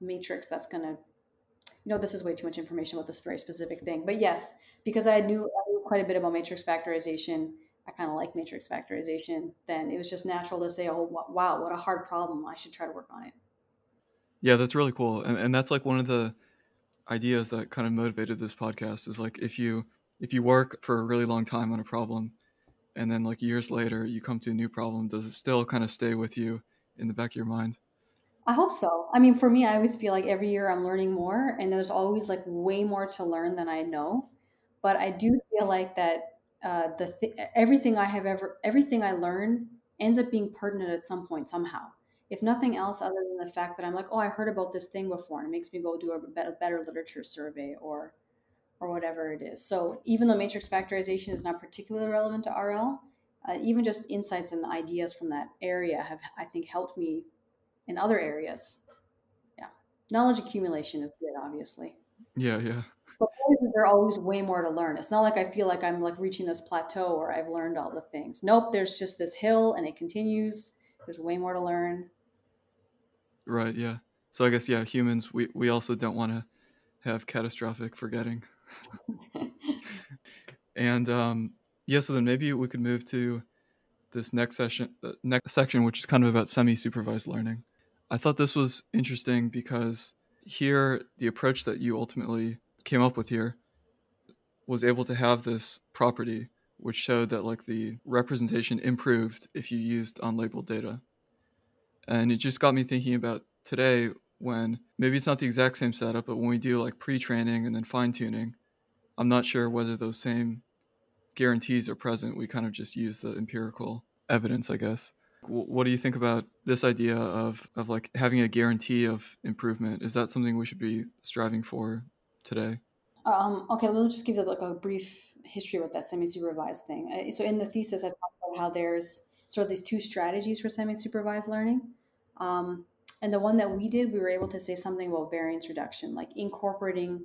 matrix that's going to you know this is way too much information about this very specific thing but yes because i knew, I knew quite a bit about matrix factorization I kind of like matrix factorization, then it was just natural to say, oh, wow, what a hard problem. I should try to work on it.
Yeah, that's really cool. And, and that's like one of the ideas that kind of motivated this podcast is like if you if you work for a really long time on a problem and then like years later you come to a new problem does it still kind of stay with you in the back of your mind
i hope so i mean for me i always feel like every year i'm learning more and there's always like way more to learn than i know but i do feel like that uh, the th- everything I have ever everything I learn ends up being pertinent at some point somehow. If nothing else, other than the fact that I'm like, oh, I heard about this thing before, and it makes me go do a better literature survey or or whatever it is. So even though matrix factorization is not particularly relevant to RL, uh, even just insights and ideas from that area have, I think, helped me in other areas. Yeah, knowledge accumulation is good, obviously.
Yeah, yeah.
But there's always way more to learn. It's not like I feel like I'm like reaching this plateau or I've learned all the things. Nope, there's just this hill and it continues. There's way more to learn.
Right. Yeah. So I guess yeah, humans we we also don't want to have catastrophic forgetting. and um, yeah, so then maybe we could move to this next session, uh, next section, which is kind of about semi-supervised learning. I thought this was interesting because here the approach that you ultimately came up with here was able to have this property which showed that like the representation improved if you used unlabeled data. And it just got me thinking about today when maybe it's not the exact same setup, but when we do like pre-training and then fine-tuning, I'm not sure whether those same guarantees are present. We kind of just use the empirical evidence, I guess. What do you think about this idea of, of like having a guarantee of improvement? Is that something we should be striving for today?
Um, okay, we'll just give like a brief history with that semi-supervised thing. Uh, so in the thesis, I talked about how there's sort of these two strategies for semi-supervised learning. Um, and the one that we did, we were able to say something about variance reduction, like incorporating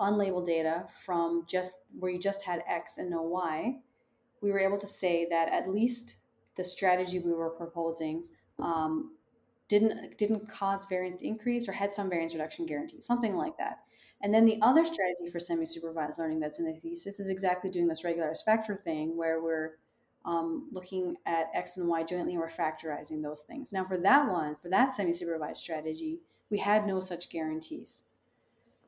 unlabeled data from just where you just had X and no Y. We were able to say that at least the strategy we were proposing um, didn't didn't cause variance to increase or had some variance reduction guarantee, something like that. And then the other strategy for semi-supervised learning that's in the thesis is exactly doing this regularized factor thing where we're um, looking at X and Y jointly and we're factorizing those things. Now, for that one, for that semi supervised strategy, we had no such guarantees.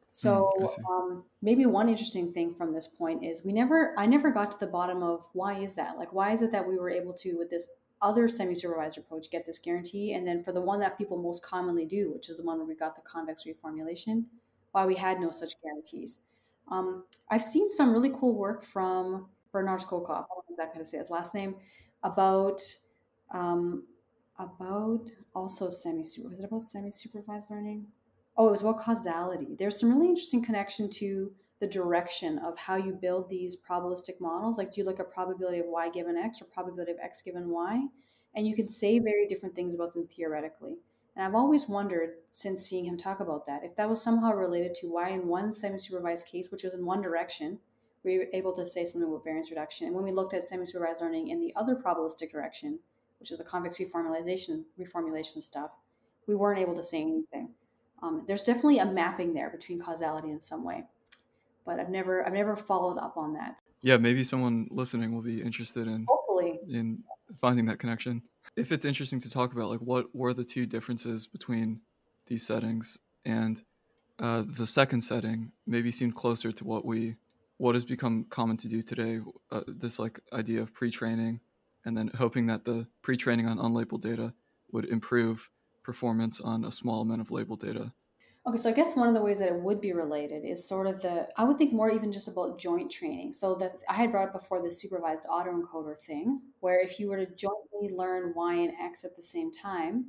So mm, um, maybe one interesting thing from this point is we never, I never got to the bottom of why is that? Like, why is it that we were able to, with this other semi-supervised approach, get this guarantee, and then for the one that people most commonly do, which is the one where we got the convex reformulation, why we had no such guarantees. Um, I've seen some really cool work from Bernhard Schölkopf, I don't know exactly how to say his last name, about um, about also semi was it about semi supervised learning? Oh, it was about causality. There's some really interesting connection to the direction of how you build these probabilistic models. Like, do you look at probability of y given x or probability of x given y? And you can say very different things about them theoretically. And I've always wondered, since seeing him talk about that, if that was somehow related to why, in one semi supervised case, which was in one direction, we were able to say something about variance reduction. And when we looked at semi-supervised learning in the other probabilistic direction, which is the convex reformulation reformulation stuff, we weren't able to say anything. Um, there's definitely a mapping there between causality in some way, but I've never I've never followed up on that.
Yeah, maybe someone listening will be interested in
hopefully
in finding that connection. If it's interesting to talk about, like what were the two differences between these settings and uh, the second setting maybe seemed closer to what we what has become common to do today uh, this like idea of pre-training and then hoping that the pre-training on unlabeled data would improve performance on a small amount of labeled data
okay so i guess one of the ways that it would be related is sort of the i would think more even just about joint training so that i had brought up before the supervised autoencoder thing where if you were to jointly learn y and x at the same time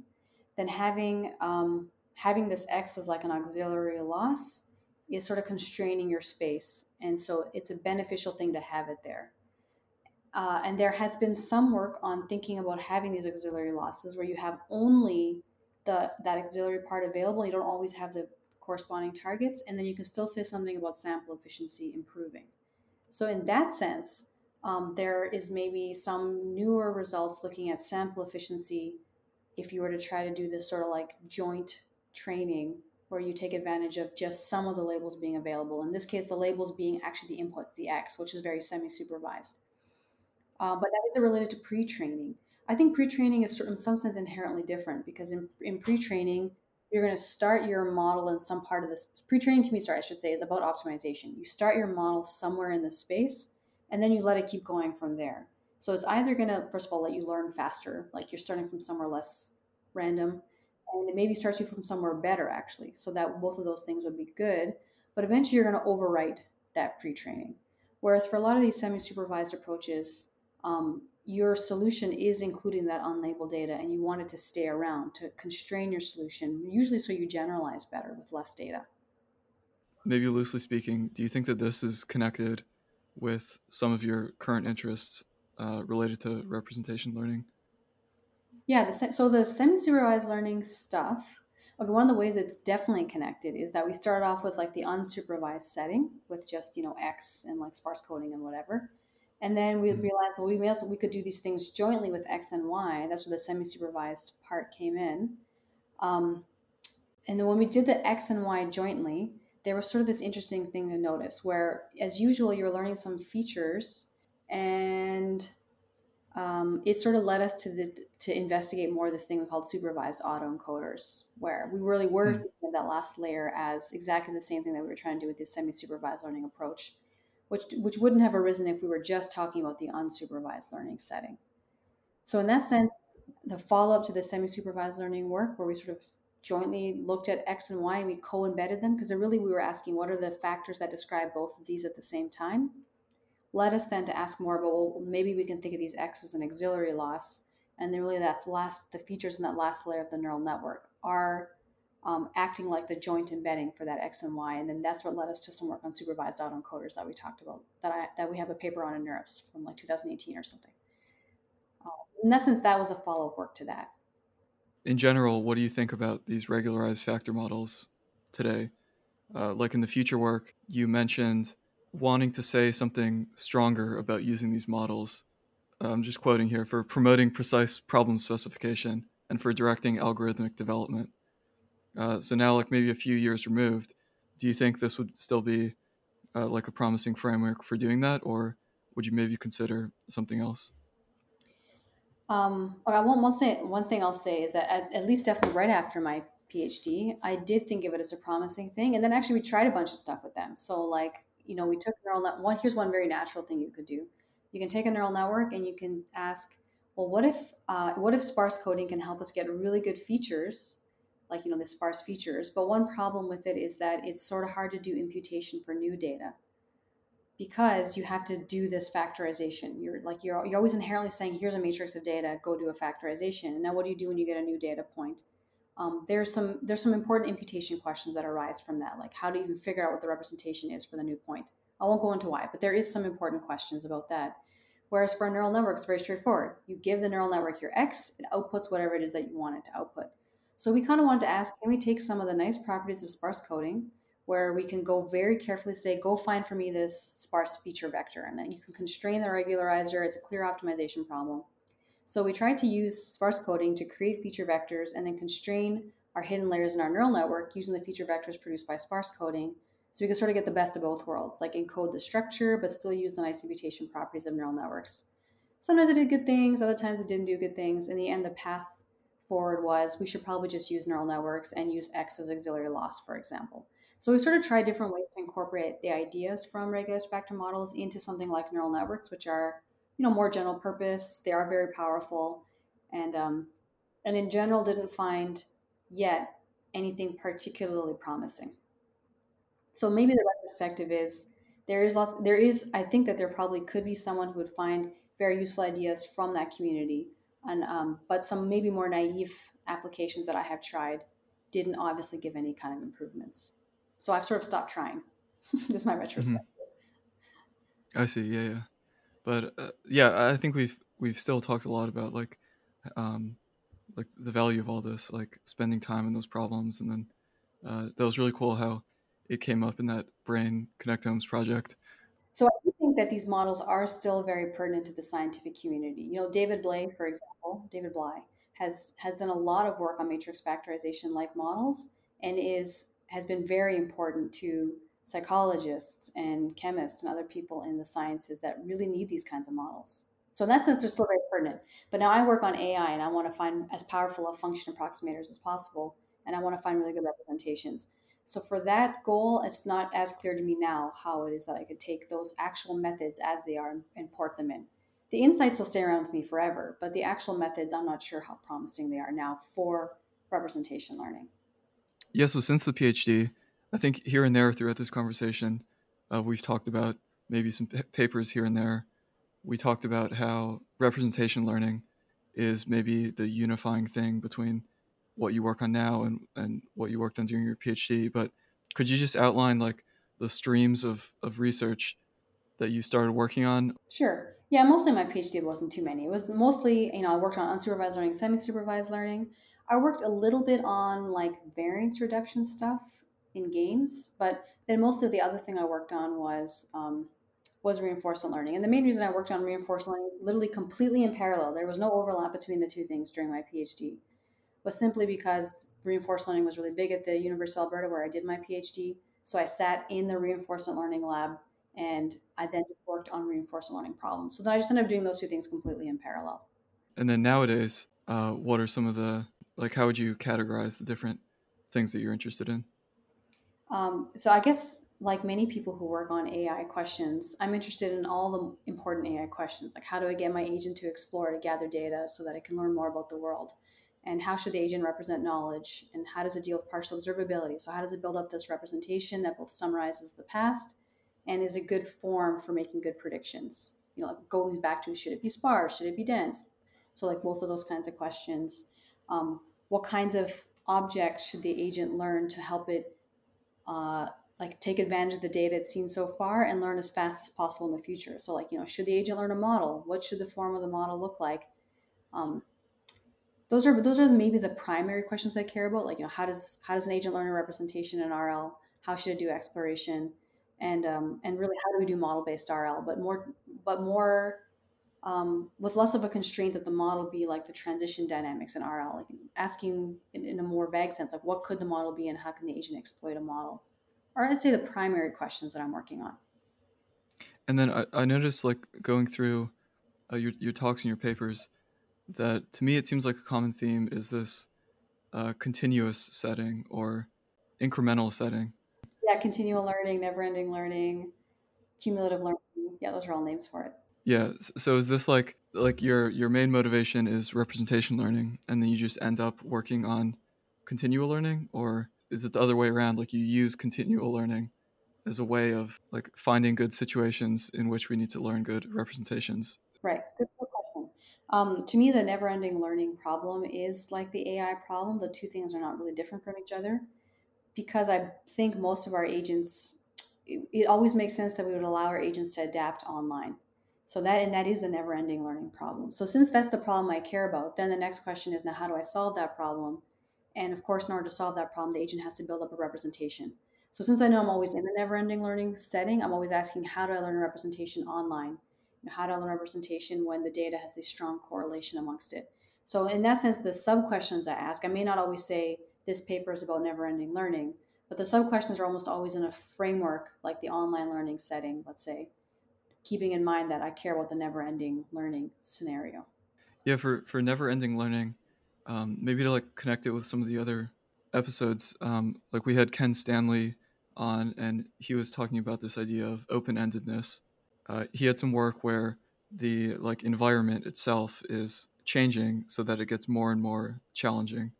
then having um, having this x as like an auxiliary loss is sort of constraining your space. And so it's a beneficial thing to have it there. Uh, and there has been some work on thinking about having these auxiliary losses where you have only the that auxiliary part available. You don't always have the corresponding targets, and then you can still say something about sample efficiency improving. So in that sense, um, there is maybe some newer results looking at sample efficiency if you were to try to do this sort of like joint training where you take advantage of just some of the labels being available. In this case, the labels being actually the inputs, the X, which is very semi-supervised. Uh, but that is related to pre-training. I think pre-training is in some sense inherently different because in, in pre-training, you're going to start your model in some part of this. Pre-training to me, sorry, I should say, is about optimization. You start your model somewhere in the space, and then you let it keep going from there. So it's either going to, first of all, let you learn faster, like you're starting from somewhere less random, and it maybe starts you from somewhere better actually. So that both of those things would be good but eventually you're going to overwrite that pre-training. Whereas for a lot of these semi-supervised approaches um, your solution is including that unlabeled data and you want it to stay around to constrain your solution usually so you generalize better with less data.
Maybe loosely speaking do you think that this is connected with some of your current interests uh, related to representation learning?
Yeah, the, so the semi-supervised learning stuff. Okay, one of the ways it's definitely connected is that we started off with like the unsupervised setting with just you know X and like sparse coding and whatever, and then we mm-hmm. realized well we may also we could do these things jointly with X and Y. That's where the semi-supervised part came in. Um, and then when we did the X and Y jointly, there was sort of this interesting thing to notice where, as usual, you're learning some features and um, it sort of led us to the, to investigate more this thing called supervised autoencoders, where we really were mm. thinking of that last layer as exactly the same thing that we were trying to do with this semi-supervised learning approach, which which wouldn't have arisen if we were just talking about the unsupervised learning setting. So in that sense, the follow-up to the semi-supervised learning work, where we sort of jointly looked at X and Y and we co-embedded them because really we were asking what are the factors that describe both of these at the same time led us then to ask more about well maybe we can think of these X as an auxiliary loss and then really that last the features in that last layer of the neural network are um, acting like the joint embedding for that X and Y and then that's what led us to some work on supervised autoencoders that we talked about that I that we have a paper on in NeurIPS from like 2018 or something. Uh, in essence, that was a follow-up work to that
in general, what do you think about these regularized factor models today? Uh, like in the future work, you mentioned wanting to say something stronger about using these models. I'm just quoting here for promoting precise problem specification and for directing algorithmic development. Uh, so now, like maybe a few years removed, do you think this would still be uh, like a promising framework for doing that, or would you maybe consider something else?
Um, I won't, one, say, one thing I'll say is that at, at, least definitely right after my PhD, I did think of it as a promising thing. And then actually we tried a bunch of stuff with them. So like, you know, we took neural net one, here's one very natural thing you could do. You can take a neural network and you can ask, well, what if, uh, what if sparse coding can help us get really good features like, you know, the sparse features. But one problem with it is that it's sort of hard to do imputation for new data because you have to do this factorization. You're like you're you're always inherently saying, "Here's a matrix of data. Go do a factorization." And now, what do you do when you get a new data point? Um, there's some there's some important imputation questions that arise from that. Like, how do you even figure out what the representation is for the new point? I won't go into why, but there is some important questions about that. Whereas for a neural network, it's very straightforward. You give the neural network your X, it outputs whatever it is that you want it to output. So we kind of wanted to ask, can we take some of the nice properties of sparse coding where we can go very carefully say, go find for me this sparse feature vector. And then you can constrain the regularizer. It's a clear optimization problem. So we tried to use sparse coding to create feature vectors and then constrain our hidden layers in our neural network using the feature vectors produced by sparse coding. So we can sort of get the best of both worlds, like encode the structure, but still use the nice imputation properties of neural networks. Sometimes it did good things, other times it didn't do good things. In the end, the path forward was we should probably just use neural networks and use X as auxiliary loss, for example. So we sort of tried different ways to incorporate the ideas from regular factor models into something like neural networks, which are, you know, more general purpose. They are very powerful, and um, and in general didn't find yet anything particularly promising. So maybe the retrospective is there is lots. There is, I think that there probably could be someone who would find very useful ideas from that community, and um, but some maybe more naive applications that I have tried didn't obviously give any kind of improvements. So I've sort of stopped trying. this is my retrospective.
Mm-hmm. I see. Yeah, yeah. But uh, yeah, I think we've we've still talked a lot about like um like the value of all this, like spending time in those problems, and then uh, that was really cool how it came up in that brain connectomes project.
So I think that these models are still very pertinent to the scientific community. You know, David Blei, for example, David Blei has has done a lot of work on matrix factorization like models and is has been very important to psychologists and chemists and other people in the sciences that really need these kinds of models. So in that sense, they're still very pertinent. But now I work on AI and I want to find as powerful a function approximators as possible. And I want to find really good representations. So for that goal, it's not as clear to me now how it is that I could take those actual methods as they are and port them in. The insights will stay around with me forever, but the actual methods, I'm not sure how promising they are now for representation learning.
Yeah, so since the PhD, I think here and there throughout this conversation, uh, we've talked about maybe some p- papers here and there. We talked about how representation learning is maybe the unifying thing between what you work on now and, and what you worked on during your PhD. But could you just outline like the streams of, of research that you started working on?
Sure. Yeah, mostly my PhD wasn't too many. It was mostly, you know, I worked on unsupervised learning, semi-supervised learning. I worked a little bit on like variance reduction stuff in games, but then mostly the other thing I worked on was um, was reinforcement learning. And the main reason I worked on reinforcement learning, literally completely in parallel, there was no overlap between the two things during my PhD, was simply because reinforcement learning was really big at the University of Alberta where I did my PhD. So I sat in the reinforcement learning lab and I then just worked on reinforcement learning problems. So then I just ended up doing those two things completely in parallel.
And then nowadays, uh, what are some of the like? How would you categorize the different things that you're interested in?
Um, so I guess like many people who work on AI questions, I'm interested in all the important AI questions, like how do I get my agent to explore to gather data so that it can learn more about the world? And how should the agent represent knowledge? And how does it deal with partial observability? So how does it build up this representation that both summarizes the past and is a good form for making good predictions? You know, like going back to should it be sparse? Should it be dense? So like both of those kinds of questions. Um, what kinds of objects should the agent learn to help it uh, like take advantage of the data it's seen so far and learn as fast as possible in the future. So like, you know, should the agent learn a model? What should the form of the model look like? Um, those are those are maybe the primary questions I care about. Like, you know, how does how does an agent learn a representation in RL? How should it do exploration? And um, and really, how do we do model based RL? But more but more um, with less of a constraint that the model be like the transition dynamics in RL, like asking in, in, a more vague sense, like what could the model be and how can the agent exploit a model? Or I'd say the primary questions that I'm working on.
And then I, I noticed like going through uh, your, your talks and your papers that to me it seems like a common theme is this uh, continuous setting or incremental setting.
Yeah, continual learning, never ending learning, cumulative learning. Yeah, those are all names for it.
Yeah. So is this like like your your main motivation is representation learning, and then you just end up working on continual learning, or is it the other way around? Like you use continual learning as a way of like finding good situations in which we need to learn good representations.
Right. Good question. Um, to me, the never-ending learning problem is like the AI problem. The two things are not really different from each other, because I think most of our agents. It, it always makes sense that we would allow our agents to adapt online so that and that is the never-ending learning problem. So since that's the problem I care about, then the next question is now how do I solve that problem? And of course, in order to solve that problem, the agent has to build up a representation. So since I know I'm always in the never-ending learning setting, I'm always asking how do I learn a representation online? How do I learn a representation when the data has this strong correlation amongst it? So in that sense, the sub questions I ask, I may not always say this paper is about never-ending learning, but the sub questions are almost always in a framework like the online learning setting, let's say keeping in mind that I care about the never ending learning scenario.
Yeah, for, for never ending learning, um, maybe to like connect it with some of the other episodes, um, like we had Ken Stanley on, and he was talking about this idea of open endedness. Uh, he had some work where the like environment itself is changing so that it gets more and more challenging.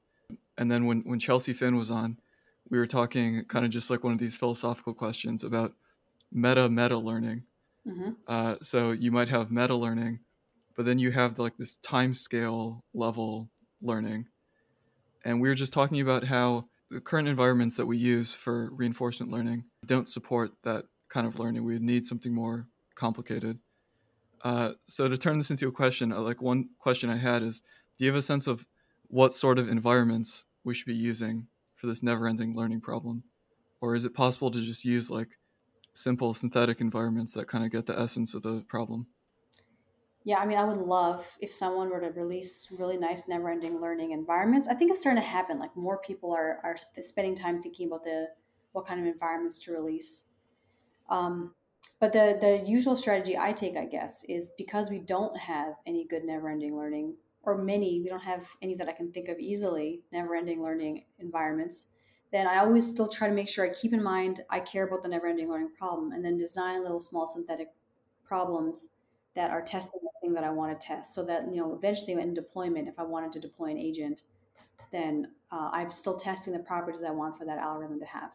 And then when, when Chelsea Finn was on, we were talking kind of just like one of these philosophical questions about meta meta learning Mm-hmm. Uh, so you might have meta learning, but then you have like this time scale level learning. And we were just talking about how the current environments that we use for reinforcement learning don't support that kind of learning. We need something more complicated. Uh, so to turn this into a question, uh, like one question I had is, do you have a sense of what sort of environments we should be using for this never-ending learning problem, or is it possible to just use like simple synthetic environments that kind of get the essence of the problem.
Yeah, I mean, I would love if someone were to release really nice, never-ending learning environments. I think it's starting to happen. Like more people are are spending time thinking about the what kind of environments to release. Um, but the the usual strategy I take, I guess, is because we don't have any good never-ending learning, or many, we don't have any that I can think of easily never-ending learning environments then I always still try to make sure I keep in mind I care about the never ending learning problem and then design little small synthetic problems that are testing the thing that I want to test so that, you know, eventually in deployment, if I wanted to deploy an agent, then uh, I'm still testing the properties I want for that algorithm to have.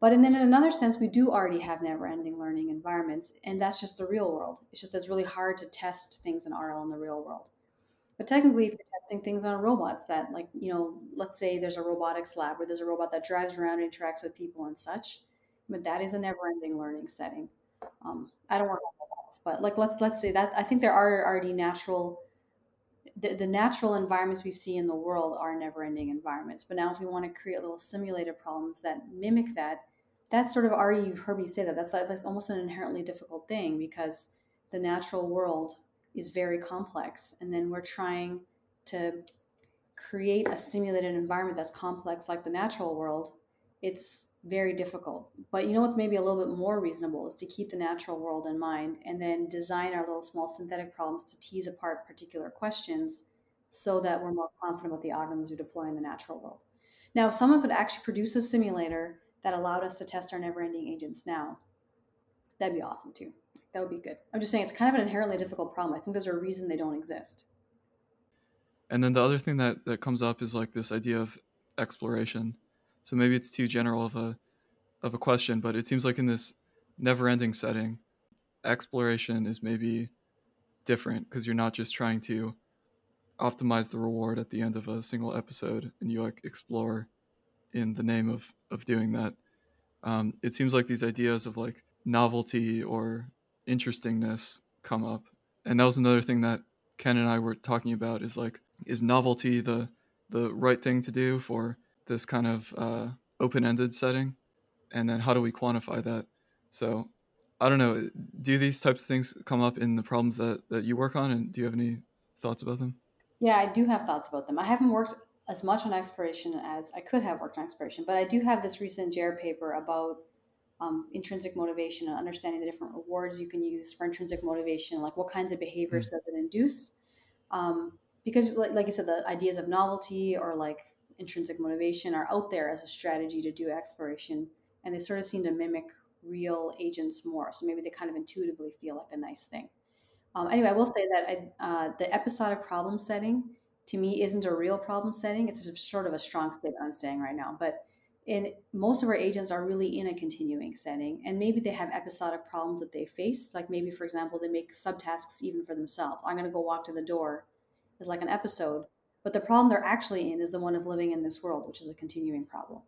But and then in another sense, we do already have never-ending learning environments, and that's just the real world. It's just it's really hard to test things in RL in the real world. But technically, if you're testing things on robots that, like, you know, let's say there's a robotics lab where there's a robot that drives around and interacts with people and such, but that is a never ending learning setting. Um, I don't work on else. But like let's let's say that I think there are already natural the, the natural environments we see in the world are never-ending environments. But now if we want to create little simulated problems that mimic that, that's sort of already you've heard me say that that's that's almost an inherently difficult thing because the natural world is very complex and then we're trying to create a simulated environment that's complex like the natural world. It's very difficult. But you know what's maybe a little bit more reasonable is to keep the natural world in mind and then design our little small synthetic problems to tease apart particular questions so that we're more confident about the algorithms we deploy in the natural world. Now if someone could actually produce a simulator that allowed us to test our never-ending agents now that'd be awesome too that would be good. I'm just saying it's kind of an inherently difficult problem. I think there's a reason they don't exist.
And then the other thing that that comes up is like this idea of exploration. So maybe it's too general of a of a question but it seems like in this never-ending setting exploration is maybe different because you're not just trying to optimize the reward at the end of a single episode and you like explore in the name of of doing that. Um, it seems like these ideas of like novelty or interestingness come up. And that was another thing that ken and i were talking about is like is novelty the the right thing to do for this kind of uh, open-ended setting? And then how do we quantify that? So i don't know. Do these types of things come up in the problems that that you work on? And do you have any thoughts about them?
Yeah i do have thoughts about them. I haven't worked as much on exploration as i could have worked on exploration but i do have this recent JAIR paper about um, intrinsic motivation and understanding the different rewards you can use for intrinsic motivation like what kinds of behaviors mm-hmm. does it induce? Um, because like, like you said the ideas of novelty or like intrinsic motivation are out there as a strategy to do exploration and they sort of seem to mimic real agents more. So maybe they kind of intuitively feel like a nice thing. Um, anyway i will say that I, uh, the episodic problem setting to me isn't a real problem setting. It's sort of a strong statement i'm saying right now but in most of our agents are really in a continuing setting and maybe they have episodic problems that they face like maybe for example they make subtasks even for themselves i'm going to go walk to the door is like an episode but the problem they're actually in is the one of living in this world, which is a continuing problem.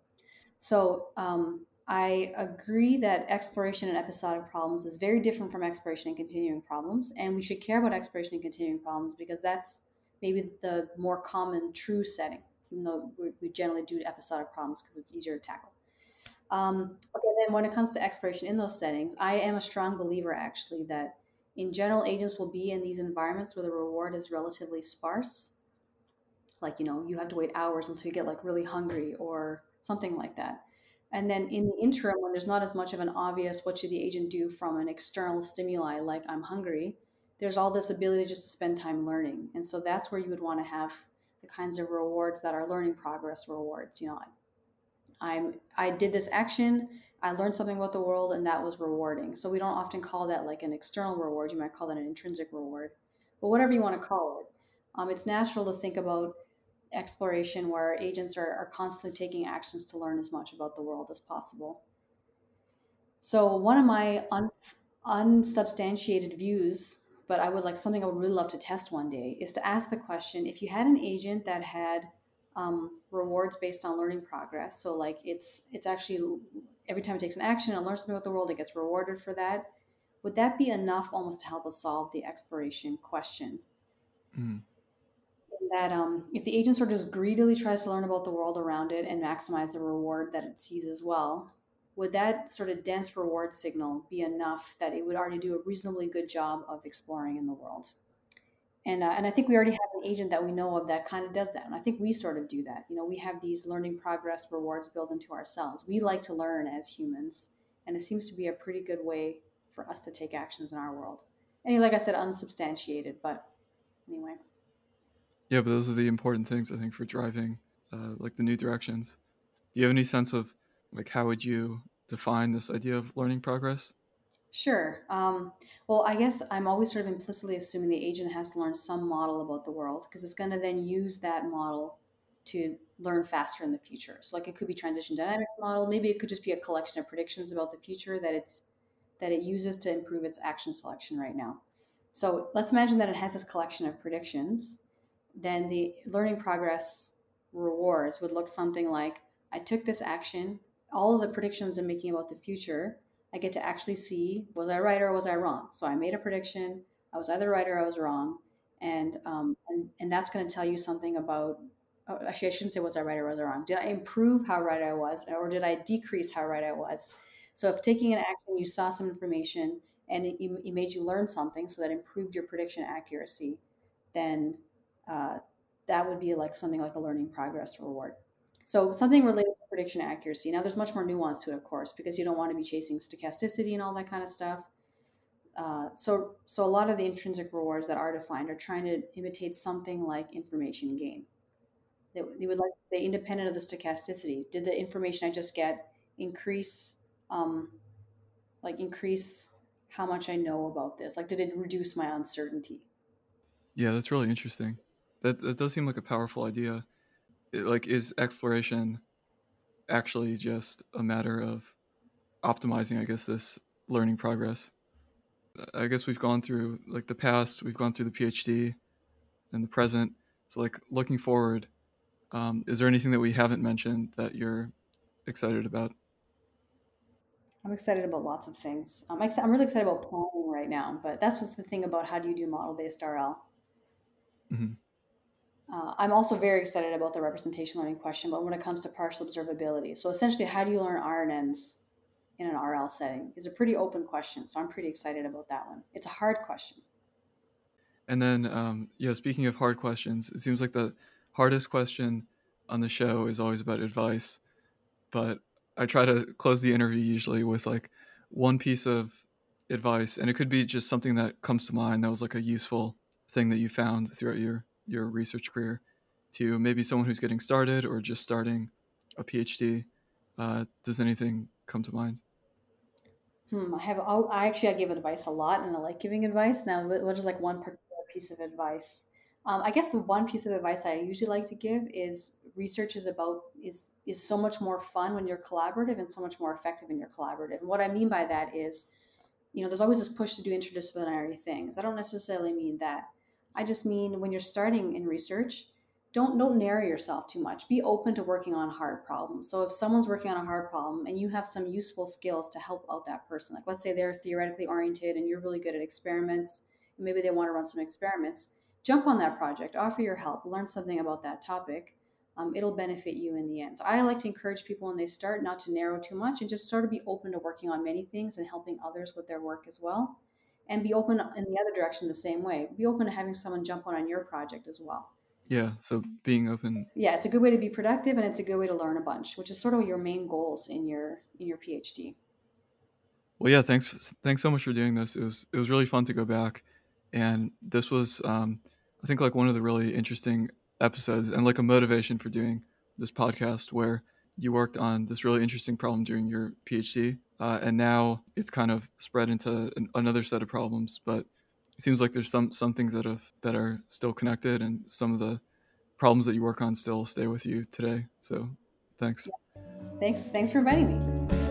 So um, I agree that exploration and episodic problems is very different from exploration and continuing problems. And we should care about exploration and continuing problems because that's maybe the more common true setting, even though we generally do episodic problems because it's easier to tackle. Um, okay, then when it comes to exploration in those settings, I am a strong believer actually that in general, agents will be in these environments where the reward is relatively sparse. Like you know you have to wait hours until you get like really hungry or something like that. And then in the interim when there's not as much of an obvious what should the agent do from an external stimuli like i'm hungry there's all this ability just to spend time learning. And so that's where you would want to have the kinds of rewards that are learning progress rewards you know i'm i did this action i learned something about the world and that was rewarding so we don't often call that like an external reward you might call that an intrinsic reward but whatever you want to call it um, it's natural to think about exploration where agents are, are constantly taking actions to learn as much about the world as possible. So one of my un, unsubstantiated views, but I would like something I would really love to test one day, is to ask the question: if you had an agent that had um, rewards based on learning progress, so like it's it's actually every time it takes an action and learns something about the world, it gets rewarded for that. Would that be enough almost to help us solve the exploration question? Mm that um, if the agent sort of just greedily tries to learn about the world around it and maximize the reward that it sees as well, would that sort of dense reward signal be enough that it would already do a reasonably good job of exploring in the world? And, uh, and I think we already have an agent that we know of that kind of does that. And I think we sort of do that. You know, we have these learning progress rewards built into ourselves. We like to learn as humans, and it seems to be a pretty good way for us to take actions in our world. And like I said, unsubstantiated, but anyway.
Yeah, but those are the important things I think for driving, uh, like the new directions. Do you have any sense of like how would you define this idea of learning progress?
Sure. Um, well, I guess I'm always sort of implicitly assuming the agent has to learn some model about the world because it's going to then use that model to learn faster in the future. So, like, it could be transition dynamics model. Maybe it could just be a collection of predictions about the future that it's that it uses to improve its action selection right now. So let's imagine that it has this collection of predictions, then the learning progress rewards would look something like I took this action, all of the predictions I'm making about the future I get to actually see was I right or was I wrong. So I made a prediction. I was either right or I was wrong, and um, and and that's going to tell you something about. Oh, actually, I shouldn't say was I right or was I wrong. Did I improve how right I was, or did I decrease how right I was? So if taking an action, you saw some information and it, it made you learn something, so that improved your prediction accuracy, then uh, that would be like something like a learning progress reward. So something related to prediction accuracy. Now there's much more nuance to it, of course, because you don't want to be chasing stochasticity and all that kind of stuff. Uh, so, so a lot of the intrinsic rewards that are defined are trying to imitate something like information gain. They, they would like to say, independent of the stochasticity, did the information I just get increase, um, like increase how much I know about this? Like, did it reduce my uncertainty?
Yeah, that's really interesting. That that does seem like a powerful idea. Like, is exploration actually just a matter of optimizing? I guess this learning progress. I guess we've gone through like the past, we've gone through the PhD and the present. So, like looking forward, um, is there anything that we haven't mentioned that you're excited about?
I'm excited about lots of things. I'm, ex- I'm really excited about planning right now, but that's what's the thing about how do you do model based RL. Mm-hmm. Uh, I'm also very excited about the representation learning question, but when it comes to partial observability. So essentially, how do you learn RNNs in an RL setting is a pretty open question. So I'm pretty excited about that one. It's a hard question.
And then, um, yeah, speaking of hard questions, it seems like the hardest question on the show is always about advice. But I try to close the interview usually with like one piece of advice, and it could be just something that comes to mind that was like a useful thing that you found throughout your your research career to maybe someone who's getting started or just starting a PhD. Uh, does anything come to mind?
Hmm, I have. I actually I give advice a lot, and I like giving advice. Now, what is like one particular piece of advice? Um, I guess the one piece of advice I usually like to give is research is about is is so much more fun when you're collaborative and so much more effective when you're collaborative. And what I mean by that is, you know, there's always this push to do interdisciplinary things. I don't necessarily mean that. I just mean when you're starting in research, don't don't narrow yourself too much. Be open to working on hard problems. So if someone's working on a hard problem and you have some useful skills to help out that person, like let's say they're theoretically oriented and you're really good at experiments, and maybe they want to run some experiments, jump on that project, offer your help, learn something about that topic. Um, it'll benefit you in the end. So I like to encourage people when they start not to narrow too much and just sort of be open to working on many things and helping others with their work as well. And be open in the other direction the same way. Be open to having someone jump on on your project as well.
Yeah, so being open.
Yeah, it's a good way to be productive and it's a good way to learn a bunch, which is sort of your main goals in your in your PhD.
Well, yeah, thanks thanks so much for doing this. It was it was really fun to go back and this was um, I think like one of the really interesting episodes and like a motivation for doing this podcast where you worked on this really interesting problem during your PhD, uh, and now it's kind of spread into an, another set of problems. But it seems like there's some some things that have that are still connected, and some of the problems that you work on still stay with you today. So, thanks.
Yeah. Thanks. Thanks for inviting me.